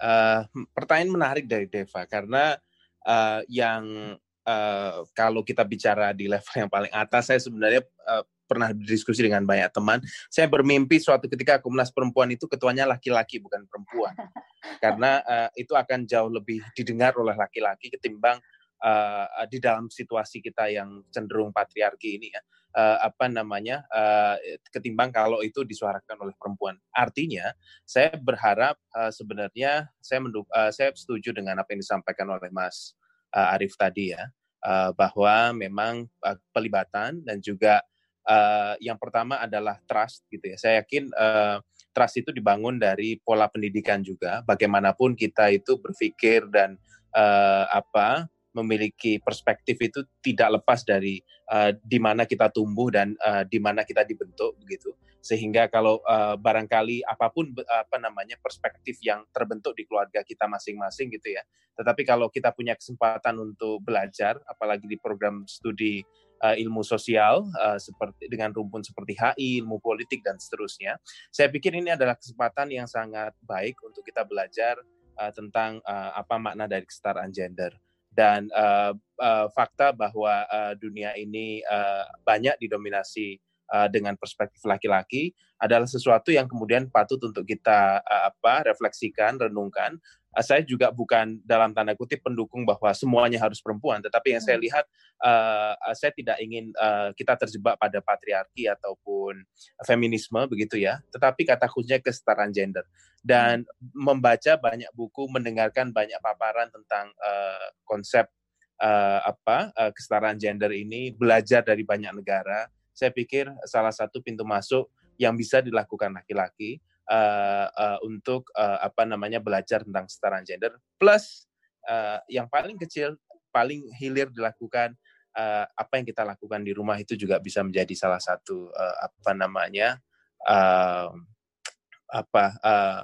Uh, pertanyaan menarik dari Deva karena uh, yang uh, kalau kita bicara di level yang paling atas, saya sebenarnya uh, pernah berdiskusi dengan banyak teman. Saya bermimpi suatu ketika Komnas Perempuan itu ketuanya laki-laki bukan perempuan, karena uh, itu akan jauh lebih didengar oleh laki-laki ketimbang uh, di dalam situasi kita yang cenderung patriarki ini ya. Uh, apa namanya uh, ketimbang kalau itu disuarakan oleh perempuan. Artinya, saya berharap uh, sebenarnya saya menduk uh, saya setuju dengan apa yang disampaikan oleh Mas uh, Arief tadi ya, uh, bahwa memang uh, pelibatan dan juga uh, yang pertama adalah trust gitu ya. Saya yakin uh, trust itu dibangun dari pola pendidikan juga. Bagaimanapun kita itu berpikir dan uh, apa memiliki perspektif itu tidak lepas dari uh, di mana kita tumbuh dan uh, di mana kita dibentuk begitu sehingga kalau uh, barangkali apa pun apa namanya perspektif yang terbentuk di keluarga kita masing-masing gitu ya tetapi kalau kita punya kesempatan untuk belajar apalagi di program studi uh, ilmu sosial uh, seperti dengan rumpun seperti HI, ilmu politik dan seterusnya. Saya pikir ini adalah kesempatan yang sangat baik untuk kita belajar uh, tentang uh, apa makna dari kesetaraan gender dan uh, uh, fakta bahwa uh, dunia ini uh, banyak didominasi uh, dengan perspektif laki-laki adalah sesuatu yang kemudian patut untuk kita uh, apa refleksikan, renungkan uh, saya juga bukan dalam tanda kutip pendukung bahwa semuanya harus perempuan, tetapi yang saya hmm. lihat uh, saya tidak ingin uh, kita terjebak pada patriarki ataupun feminisme begitu ya, tetapi kata kuncinya kesetaraan gender dan hmm. membaca banyak buku, mendengarkan banyak paparan tentang uh, konsep uh, apa uh, kesetaraan gender ini, belajar dari banyak negara. Saya pikir salah satu pintu masuk yang bisa dilakukan laki-laki uh, uh, untuk uh, apa namanya belajar tentang kesetaraan gender plus uh, yang paling kecil paling hilir dilakukan uh, apa yang kita lakukan di rumah itu juga bisa menjadi salah satu uh, apa namanya uh, apa uh,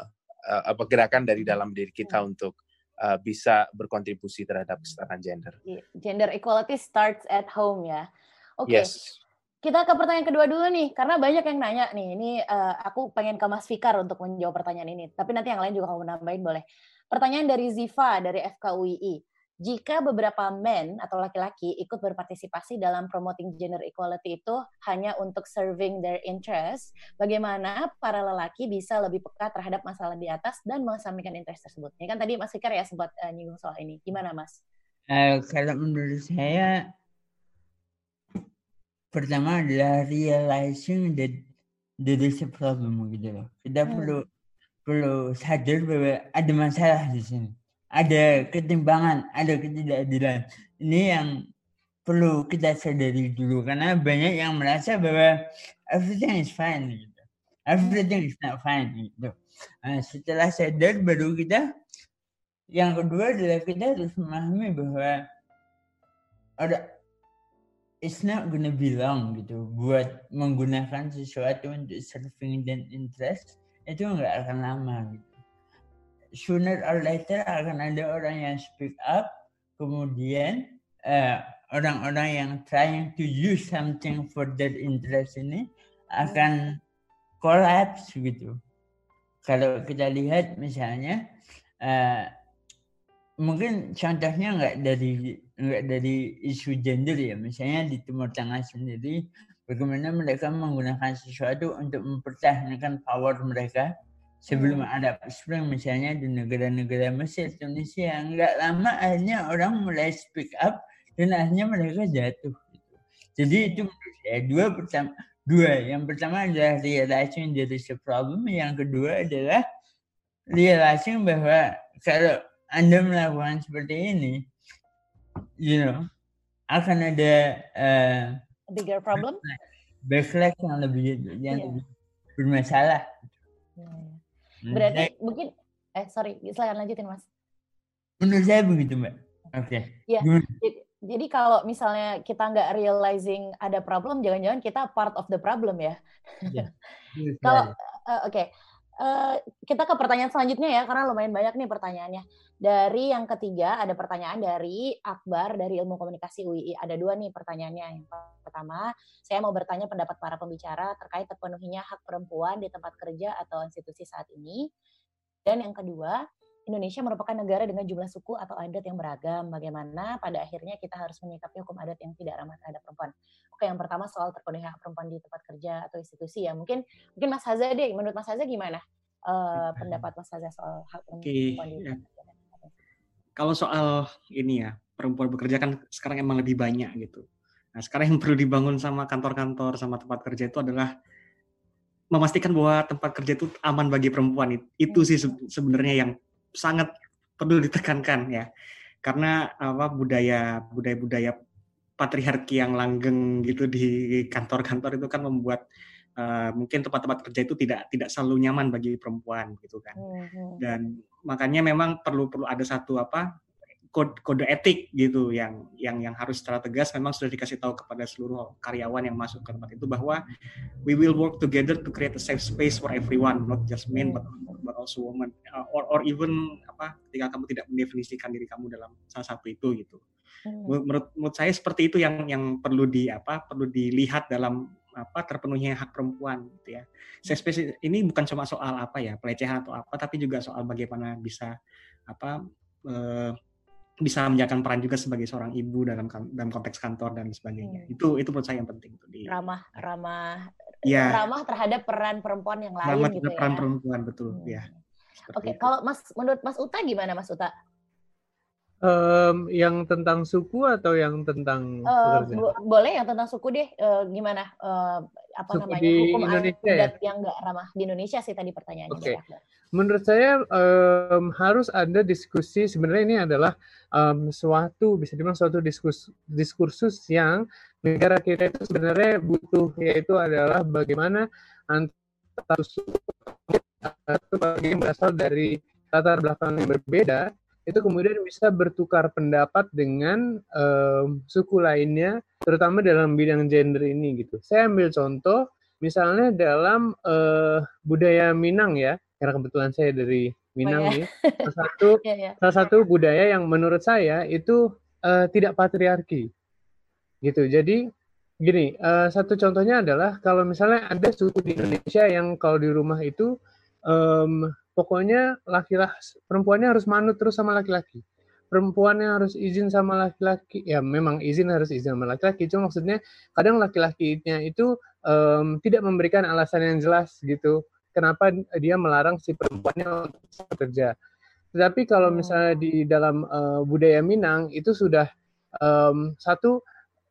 uh, gerakan dari dalam diri kita hmm. untuk uh, bisa berkontribusi terhadap kesetaraan gender. Iya, gender equality starts at home ya. Oke. Okay. Yes kita ke pertanyaan kedua dulu nih, karena banyak yang nanya nih. Ini uh, aku pengen ke Mas Fikar untuk menjawab pertanyaan ini. Tapi nanti yang lain juga kamu nambahin boleh. Pertanyaan dari Ziva dari FKUII. Jika beberapa men atau laki-laki ikut berpartisipasi dalam promoting gender equality itu hanya untuk serving their interest, bagaimana para lelaki bisa lebih peka terhadap masalah di atas dan mengesampingkan interest tersebut? Ini kan tadi Mas Fikar ya sempat uh, nyinggung soal ini. Gimana Mas? Uh, kalau menurut saya pertama adalah realizing that there is a problem gitu loh. Kita hmm. perlu perlu sadar bahwa ada masalah di sini. Ada ketimbangan, ada ketidakadilan. Ini yang perlu kita sadari dulu karena banyak yang merasa bahwa everything is fine gitu. Everything is not fine gitu. Nah, setelah sadar baru kita yang kedua adalah kita harus memahami bahwa ada it's not gonna be long gitu. Buat menggunakan sesuatu untuk serving dan interest itu nggak akan lama gitu. Sooner or later akan ada orang yang speak up kemudian eh, orang-orang yang trying to use something for their interest ini akan collapse gitu. Kalau kita lihat misalnya uh, mungkin contohnya nggak dari nggak dari isu gender ya misalnya di Timur Tengah sendiri bagaimana mereka menggunakan sesuatu untuk mempertahankan power mereka sebelum hmm. ada spring misalnya di negara-negara Mesir Tunisia nggak lama akhirnya orang mulai speak up dan akhirnya mereka jatuh gitu. jadi itu menurut saya dua pertama dua. Yang pertama adalah realizing there is a problem. Yang kedua adalah realizing bahwa kalau Anda melakukan seperti ini, you know, akan ada uh, bigger problem, backlash yang lebih yang yeah. lebih bermasalah. Yeah. Iya. Berarti hmm. mungkin eh sorry, silakan lanjutin mas. Menurut saya begitu mbak. Oke. Okay. Iya. Jadi kalau misalnya kita nggak realizing ada problem, jangan-jangan kita part of the problem ya. Yeah. kalau uh, oke, okay. Eh, kita ke pertanyaan selanjutnya ya, karena lumayan banyak nih pertanyaannya. Dari yang ketiga ada pertanyaan dari Akbar dari Ilmu Komunikasi UII. Ada dua nih pertanyaannya. Yang pertama, saya mau bertanya pendapat para pembicara terkait terpenuhinya hak perempuan di tempat kerja atau institusi saat ini. Dan yang kedua, Indonesia merupakan negara dengan jumlah suku atau adat yang beragam. Bagaimana pada akhirnya kita harus menyikapi hukum adat yang tidak ramah terhadap perempuan? Oke, yang pertama soal terpenuhi hak perempuan di tempat kerja atau institusi ya. Mungkin mungkin Mas Haza deh, menurut Mas Haza gimana uh, pendapat Mas Haza soal hak perempuan okay, di tempat kerja? Kalau soal ini ya, perempuan bekerja kan sekarang emang lebih banyak gitu. Nah, sekarang yang perlu dibangun sama kantor-kantor sama tempat kerja itu adalah memastikan bahwa tempat kerja itu aman bagi perempuan. Itu sih sebenarnya yang sangat perlu ditekankan ya karena apa budaya budaya budaya patriarki yang langgeng gitu di kantor-kantor itu kan membuat uh, mungkin tempat-tempat kerja itu tidak tidak selalu nyaman bagi perempuan gitu kan hmm, hmm. dan makanya memang perlu perlu ada satu apa kode, kode etik gitu yang yang yang harus secara tegas memang sudah dikasih tahu kepada seluruh karyawan yang masuk ke tempat itu bahwa we will work together to create a safe space for everyone not just men but but also women uh, or or even apa ketika kamu tidak mendefinisikan diri kamu dalam salah satu itu gitu hmm. menurut menurut saya seperti itu yang yang perlu di apa perlu dilihat dalam apa terpenuhnya hak perempuan gitu ya. Saya spesifik ini bukan cuma soal apa ya pelecehan atau apa, tapi juga soal bagaimana bisa apa eh, bisa menjalankan peran juga sebagai seorang ibu dalam dalam konteks kantor dan sebagainya. Hmm. Itu itu menurut saya yang penting tuh di ramah ramah ya. ramah terhadap peran perempuan yang lain ramah gitu ya. peran perempuan betul hmm. ya. Oke, okay. kalau Mas menurut Mas Uta gimana Mas Uta? Um, yang tentang suku atau yang tentang uh, bo boleh yang tentang suku deh uh, gimana uh, apa suku namanya di hukum Indonesia adat ya? yang nggak ramah di Indonesia sih tadi pertanyaannya. Okay. Menurut saya um, harus ada diskusi sebenarnya ini adalah um, suatu bisa dibilang suatu diskus diskursus yang negara kita itu sebenarnya butuh yaitu adalah bagaimana antara suku atau yang berasal dari latar belakang yang berbeda itu kemudian bisa bertukar pendapat dengan um, suku lainnya, terutama dalam bidang gender ini gitu. Saya ambil contoh, misalnya dalam uh, budaya Minang ya, karena kebetulan saya dari Minang oh, ya. nih, salah satu ya, ya. salah satu budaya yang menurut saya itu uh, tidak patriarki, gitu. Jadi gini, uh, satu contohnya adalah kalau misalnya ada suku di Indonesia yang kalau di rumah itu um, pokoknya laki-laki perempuannya harus manut terus sama laki-laki. Perempuannya harus izin sama laki-laki ya memang izin harus izin sama laki-laki cuma maksudnya kadang laki-lakinya itu um, tidak memberikan alasan yang jelas gitu kenapa dia melarang si perempuannya untuk bekerja. Tetapi kalau hmm. misalnya di dalam uh, budaya Minang itu sudah um, satu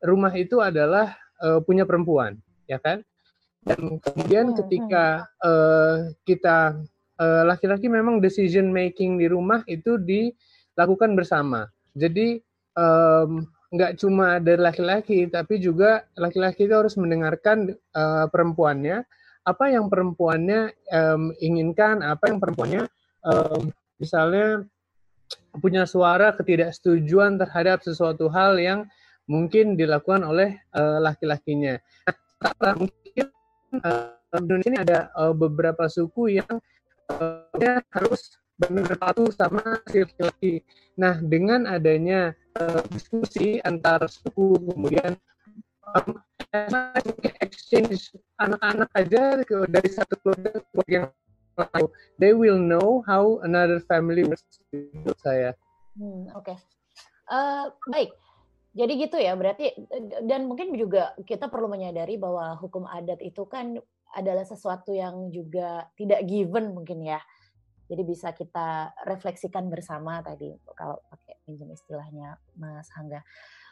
rumah itu adalah uh, punya perempuan ya kan? Dan kemudian hmm, ketika uh, kita laki-laki uh, memang decision making di rumah itu dilakukan bersama. Jadi um, nggak cuma dari laki-laki, tapi juga laki-laki itu harus mendengarkan uh, perempuannya, apa yang perempuannya um, inginkan, apa yang perempuannya um, misalnya punya suara ketidaksetujuan terhadap sesuatu hal yang mungkin dilakukan oleh uh, laki-lakinya. Nah, mungkin uh, di sini ada uh, beberapa suku yang uh, harus benar patuh sama si laki-laki. Nah, dengan adanya uh, diskusi antar suku, kemudian um, exchange anak-anak aja dari satu keluarga ke yang lain, they will know how another family works. Menurut saya. Hmm, Oke, okay. uh, baik. Jadi gitu ya, berarti dan mungkin juga kita perlu menyadari bahwa hukum adat itu kan adalah sesuatu yang juga tidak given mungkin ya. Jadi bisa kita refleksikan bersama tadi kalau pakai pinjam istilahnya Mas Hangga.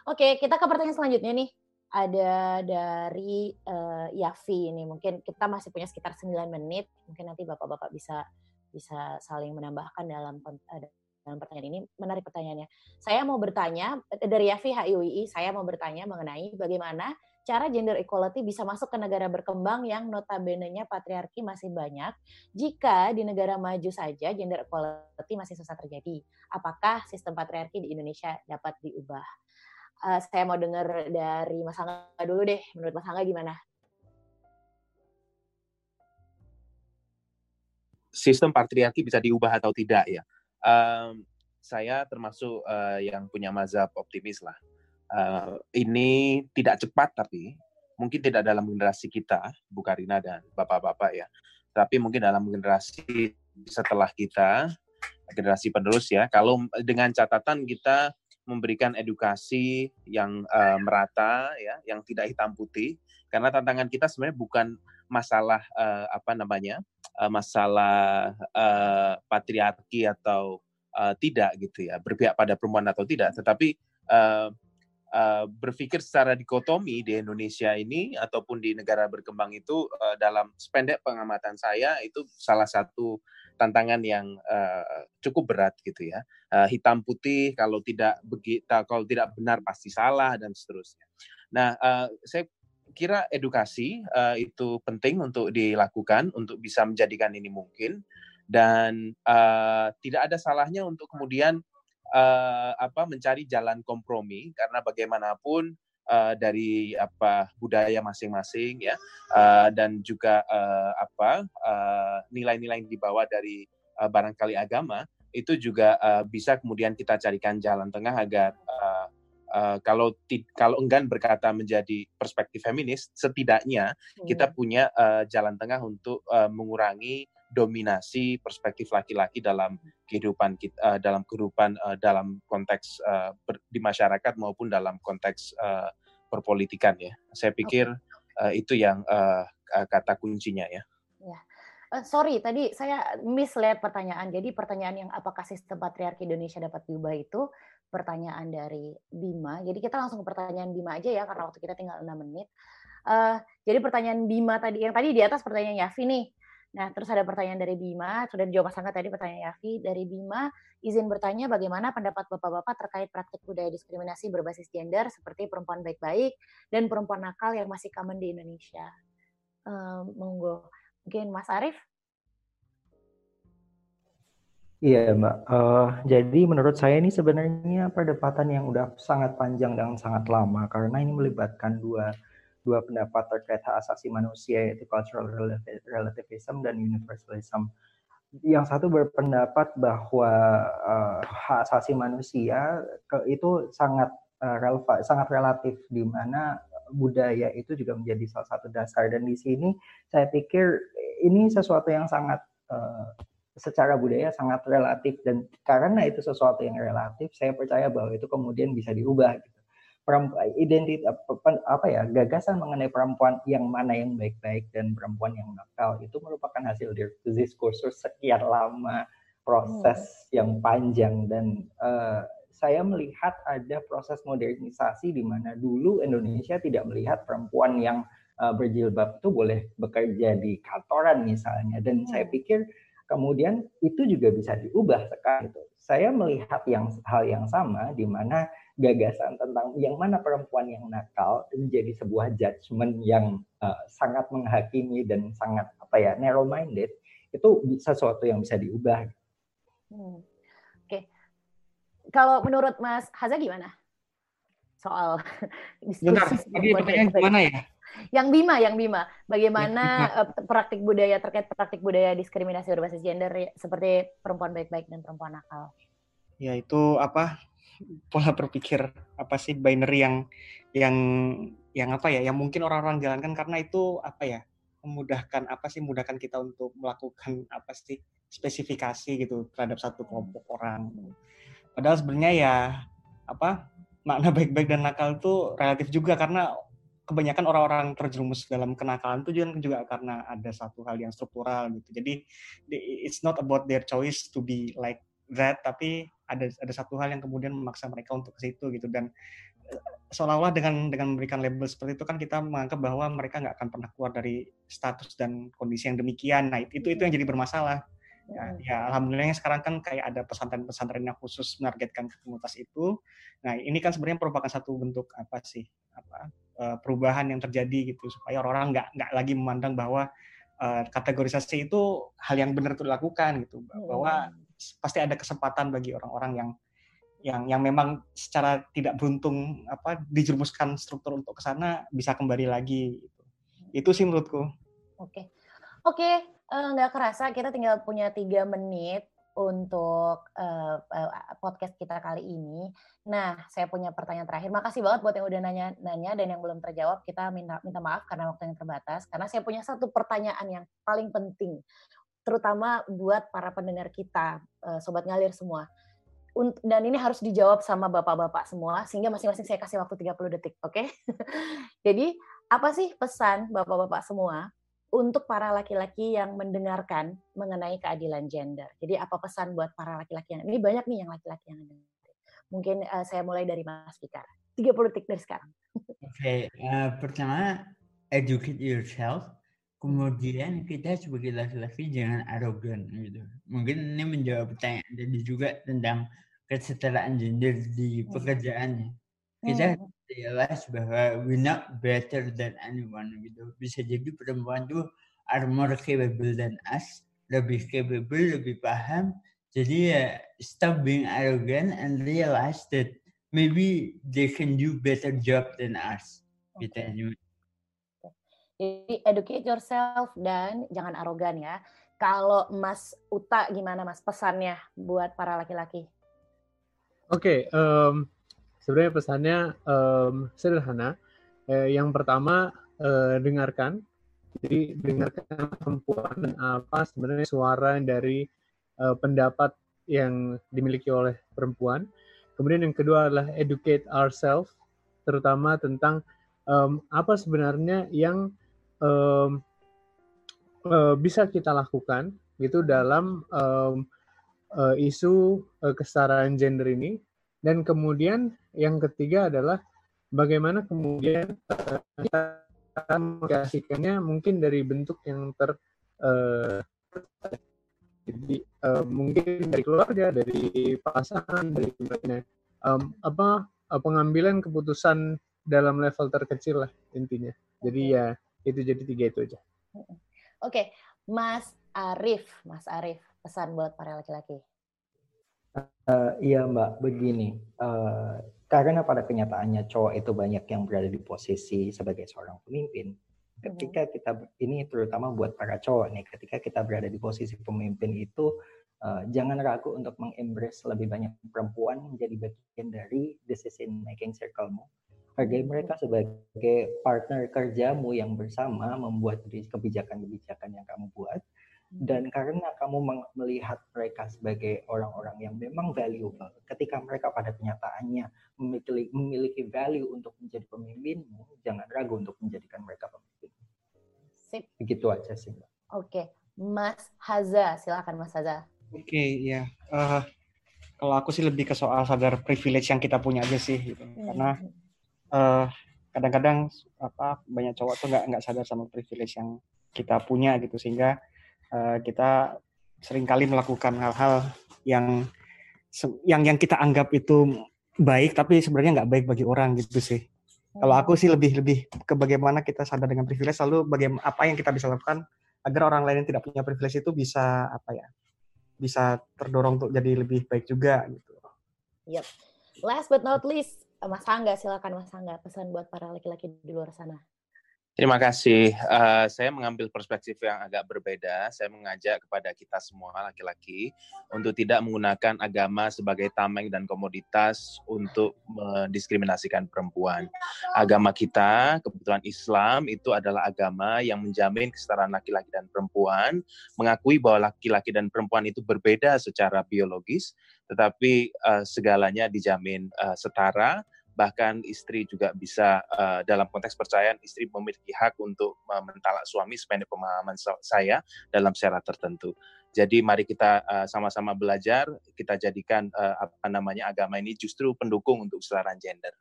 Oke, kita ke pertanyaan selanjutnya nih. ada dari uh, Yafi ini. Mungkin kita masih punya sekitar 9 menit. Mungkin nanti Bapak-bapak bisa bisa saling menambahkan dalam dalam pertanyaan ini. Menarik pertanyaannya. Saya mau bertanya dari Yafi HIUI, saya mau bertanya mengenai bagaimana cara gender equality bisa masuk ke negara berkembang yang notabene-nya patriarki masih banyak jika di negara maju saja gender equality masih susah terjadi. Apakah sistem patriarki di Indonesia dapat diubah? Uh, saya mau dengar dari Mas Angga dulu deh. Menurut Mas Angga gimana? Sistem patriarki bisa diubah atau tidak ya? Um, saya termasuk uh, yang punya mazhab optimis lah uh, ini tidak cepat tapi mungkin tidak dalam generasi kita, Bu Karina dan bapak-bapak ya, tapi mungkin dalam generasi setelah kita, generasi penerus ya. Kalau dengan catatan kita memberikan edukasi yang uh, merata ya, yang tidak hitam putih, karena tantangan kita sebenarnya bukan masalah uh, apa namanya, uh, masalah uh, patriarki atau uh, tidak gitu ya, berpihak pada perempuan atau tidak, tetapi uh, uh, berpikir secara dikotomi di Indonesia ini ataupun di negara berkembang itu uh, dalam sependek pengamatan saya itu salah satu tantangan yang uh, cukup berat gitu ya uh, hitam putih kalau tidak begitu kalau tidak benar pasti salah dan seterusnya. Nah uh, saya kira edukasi uh, itu penting untuk dilakukan untuk bisa menjadikan ini mungkin dan uh, tidak ada salahnya untuk kemudian uh, apa mencari jalan kompromi karena bagaimanapun uh, dari apa budaya masing-masing ya uh, dan juga uh, apa nilai-nilai uh, yang dibawa dari uh, barangkali agama itu juga uh, bisa kemudian kita carikan jalan tengah agar uh, uh, kalau kalau enggan berkata menjadi perspektif feminis setidaknya hmm. kita punya uh, jalan tengah untuk uh, mengurangi dominasi perspektif laki-laki dalam kehidupan kita uh, dalam kehidupan uh, dalam konteks uh, ber, di masyarakat maupun dalam konteks uh, perpolitikan ya. Saya pikir uh, itu yang uh, kata kuncinya ya. Ya. Uh, sorry, tadi saya mislead pertanyaan. Jadi pertanyaan yang apakah sistem patriarki Indonesia dapat diubah itu pertanyaan dari Bima. Jadi kita langsung ke pertanyaan Bima aja ya karena waktu kita tinggal 6 menit. Uh, jadi pertanyaan Bima tadi yang tadi di atas pertanyaan Yafi nih Nah, terus ada pertanyaan dari Bima, sudah dijawab sangat tadi pertanyaan Yafi. Dari Bima, izin bertanya bagaimana pendapat Bapak-Bapak terkait praktik budaya diskriminasi berbasis gender seperti perempuan baik-baik dan perempuan nakal yang masih common di Indonesia. Um, monggo. Mungkin Mas Arief? Iya, Mbak. Uh, jadi menurut saya ini sebenarnya perdebatan yang udah sangat panjang dan sangat lama karena ini melibatkan dua dua pendapat terkait hak asasi manusia yaitu cultural relativism dan universalism. Yang satu berpendapat bahwa uh, hak asasi manusia ke, itu sangat uh, relevan, sangat relatif di mana budaya itu juga menjadi salah satu dasar. Dan di sini saya pikir ini sesuatu yang sangat uh, secara budaya sangat relatif. Dan karena itu sesuatu yang relatif saya percaya bahwa itu kemudian bisa diubah gitu identitas apa ya gagasan mengenai perempuan yang mana yang baik-baik dan perempuan yang nakal itu merupakan hasil diskursus sekian lama proses hmm. yang panjang dan uh, saya melihat ada proses modernisasi di mana dulu Indonesia tidak melihat perempuan yang uh, berjilbab itu boleh bekerja di kantoran misalnya dan hmm. saya pikir kemudian itu juga bisa diubah sekarang itu. Saya melihat yang hal yang sama di mana gagasan tentang yang mana perempuan yang nakal menjadi sebuah judgement yang uh, sangat menghakimi dan sangat apa ya narrow minded itu sesuatu yang bisa diubah. Hmm. Oke, okay. kalau menurut Mas Haza gimana soal diskusi? Bentar, tadi pertanyaan gimana ya? Yang Bima, yang Bima, bagaimana ya, praktik budaya terkait praktik budaya diskriminasi berbasis gender ya, seperti perempuan baik-baik dan perempuan nakal? Ya itu apa pola berpikir apa sih binary yang yang yang apa ya yang mungkin orang-orang jalankan karena itu apa ya memudahkan apa sih memudahkan kita untuk melakukan apa sih spesifikasi gitu terhadap satu kelompok orang. Padahal sebenarnya ya apa makna baik-baik dan nakal itu relatif juga karena kebanyakan orang-orang terjerumus dalam kenakalan itu juga, juga karena ada satu hal yang struktural gitu. Jadi it's not about their choice to be like that, tapi ada ada satu hal yang kemudian memaksa mereka untuk ke situ gitu dan seolah-olah dengan dengan memberikan label seperti itu kan kita menganggap bahwa mereka nggak akan pernah keluar dari status dan kondisi yang demikian. Nah itu itu yang jadi bermasalah. Ya, ya alhamdulillahnya sekarang kan kayak ada pesantren-pesantren yang khusus menargetkan komunitas itu. Nah ini kan sebenarnya merupakan satu bentuk apa sih apa eh, perubahan yang terjadi gitu supaya orang-orang nggak nggak lagi memandang bahwa uh, kategorisasi itu hal yang benar untuk dilakukan gitu bahwa pasti ada kesempatan bagi orang-orang yang yang yang memang secara tidak beruntung apa dijerumuskan struktur untuk ke sana bisa kembali lagi gitu. Itu sih menurutku. Oke. Oke, eh, nggak uh, kerasa kita tinggal punya tiga menit untuk uh, podcast kita kali ini. Nah, saya punya pertanyaan terakhir. Makasih banget buat yang udah nanya-nanya dan yang belum terjawab. Kita minta minta maaf karena waktu yang terbatas. Karena saya punya satu pertanyaan yang paling penting, terutama buat para pendengar kita, uh, sobat ngalir semua dan ini harus dijawab sama bapak-bapak semua sehingga masing-masing saya kasih waktu 30 detik, oke? Okay? Jadi, apa sih pesan bapak-bapak semua untuk para laki-laki yang mendengarkan mengenai keadilan gender? Jadi, apa pesan buat para laki-laki yang ini banyak nih yang laki-laki yang dengar. Mungkin uh, saya mulai dari Mas Fikar. 30 detik dari sekarang. Oke, okay, uh, eh, pertama educate yourself. Kemudian kita sebagai laki-laki jangan arogan gitu. Mungkin ini menjawab pertanyaan tadi juga tentang kesetaraan gender di hmm. pekerjaannya. Kita hmm. Realize bahwa we not better than anyone gitu. Bisa jadi perempuan tuh are more capable than us, lebih capable, lebih paham. Jadi ya stop being arrogant and realize that maybe they can do better job than us. Gitu okay. Jadi educate yourself dan jangan arogan ya. Kalau Mas Uta gimana Mas pesannya buat para laki-laki? Oke, okay, um, sebenarnya pesannya um, sederhana. Eh, yang pertama eh, dengarkan. Jadi dengarkan perempuan apa sebenarnya suara dari uh, pendapat yang dimiliki oleh perempuan. Kemudian yang kedua adalah educate ourselves, terutama tentang um, apa sebenarnya yang um, uh, bisa kita lakukan gitu dalam um, uh, isu uh, kesetaraan gender ini dan kemudian yang ketiga adalah bagaimana kemudian kita mengkasihkannya mungkin dari bentuk yang ter uh, jadi uh, mungkin dari keluarga dari pasangan dari um, apa pengambilan keputusan dalam level terkecil lah intinya. Jadi ya itu jadi tiga itu aja. Oke okay. Mas Arif Mas Arif pesan buat para laki-laki uh, iya Mbak. Begini uh, karena pada kenyataannya cowok itu banyak yang berada di posisi sebagai seorang pemimpin ketika kita ini terutama buat para cowok nih ketika kita berada di posisi pemimpin itu uh, jangan ragu untuk mengembrace lebih banyak perempuan menjadi bagian dari decision making circle-mu. Hargai mereka sebagai partner kerjamu yang bersama membuat kebijakan-kebijakan yang kamu buat. Hmm. Dan karena kamu melihat mereka sebagai orang-orang yang memang valuable, ketika mereka pada kenyataannya memiliki, memiliki value untuk menjadi pemimpinmu, jangan ragu untuk menjadikan mereka pemimpin. Sip. Begitu aja sih. Oke, Mas Haza, silakan Mas Haza. Oke, okay, ya. Uh, kalau aku sih lebih ke soal sadar privilege yang kita punya aja sih, gitu. Hmm. karena eh, kadang-kadang apa banyak cowok tuh nggak nggak sadar sama privilege yang kita punya gitu sehingga uh, kita sering kali melakukan hal-hal yang yang yang kita anggap itu baik tapi sebenarnya nggak baik bagi orang gitu sih. Kalau aku sih lebih lebih ke bagaimana kita sadar dengan privilege lalu bagaimana apa yang kita bisa lakukan agar orang lain yang tidak punya privilege itu bisa apa ya bisa terdorong untuk jadi lebih baik juga gitu. Yep. Last but not least, Mas Angga, silakan Mas Angga, pesan buat para laki-laki di luar sana. Terima kasih. Uh, saya mengambil perspektif yang agak berbeda. Saya mengajak kepada kita semua laki-laki untuk tidak menggunakan agama sebagai tameng dan komoditas untuk mendiskriminasikan perempuan. Agama kita, kebetulan Islam, itu adalah agama yang menjamin kesetaraan laki-laki dan perempuan, mengakui bahwa laki-laki dan perempuan itu berbeda secara biologis, tetapi uh, segalanya dijamin uh, setara bahkan istri juga bisa uh, dalam konteks percayaan istri memiliki hak untuk uh, mentalak suami sependek pemahaman saya dalam syarat tertentu. Jadi mari kita sama sama-sama belajar, kita jadikan uh, apa namanya agama ini justru pendukung untuk kesetaraan gender.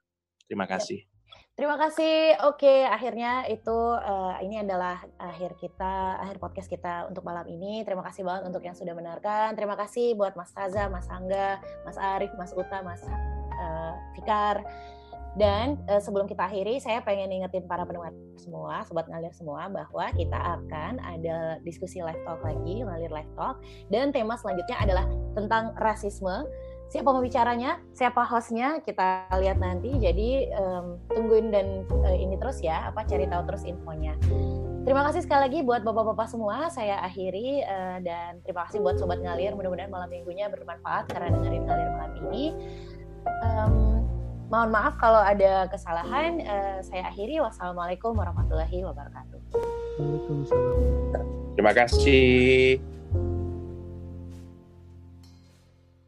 Terima kasih. Terima kasih. Oke, akhirnya itu uh, ini adalah akhir kita, akhir podcast kita untuk malam ini. Terima kasih banget untuk yang sudah mendengarkan. Terima kasih buat Mas Taza, Mas Angga, Mas Arif, Mas Uta, Mas uh, Fikar. Dan uh, sebelum kita akhiri, saya pengen ingetin para pendengar semua, sobat ngalir semua, bahwa kita akan ada diskusi live talk lagi, ngalir live talk. Dan tema selanjutnya adalah tentang rasisme siapa pembicaranya, siapa hostnya kita lihat nanti. Jadi um, tungguin dan uh, ini terus ya, apa cari tahu terus infonya. Terima kasih sekali lagi buat bapak-bapak semua. Saya akhiri uh, dan terima kasih buat sobat ngalir. Mudah-mudahan malam minggunya bermanfaat karena dengerin ngalir malam ini. Um, mohon maaf kalau ada kesalahan. Uh, saya akhiri. Wassalamualaikum warahmatullahi wabarakatuh. Waalaikumsalam. Terima kasih.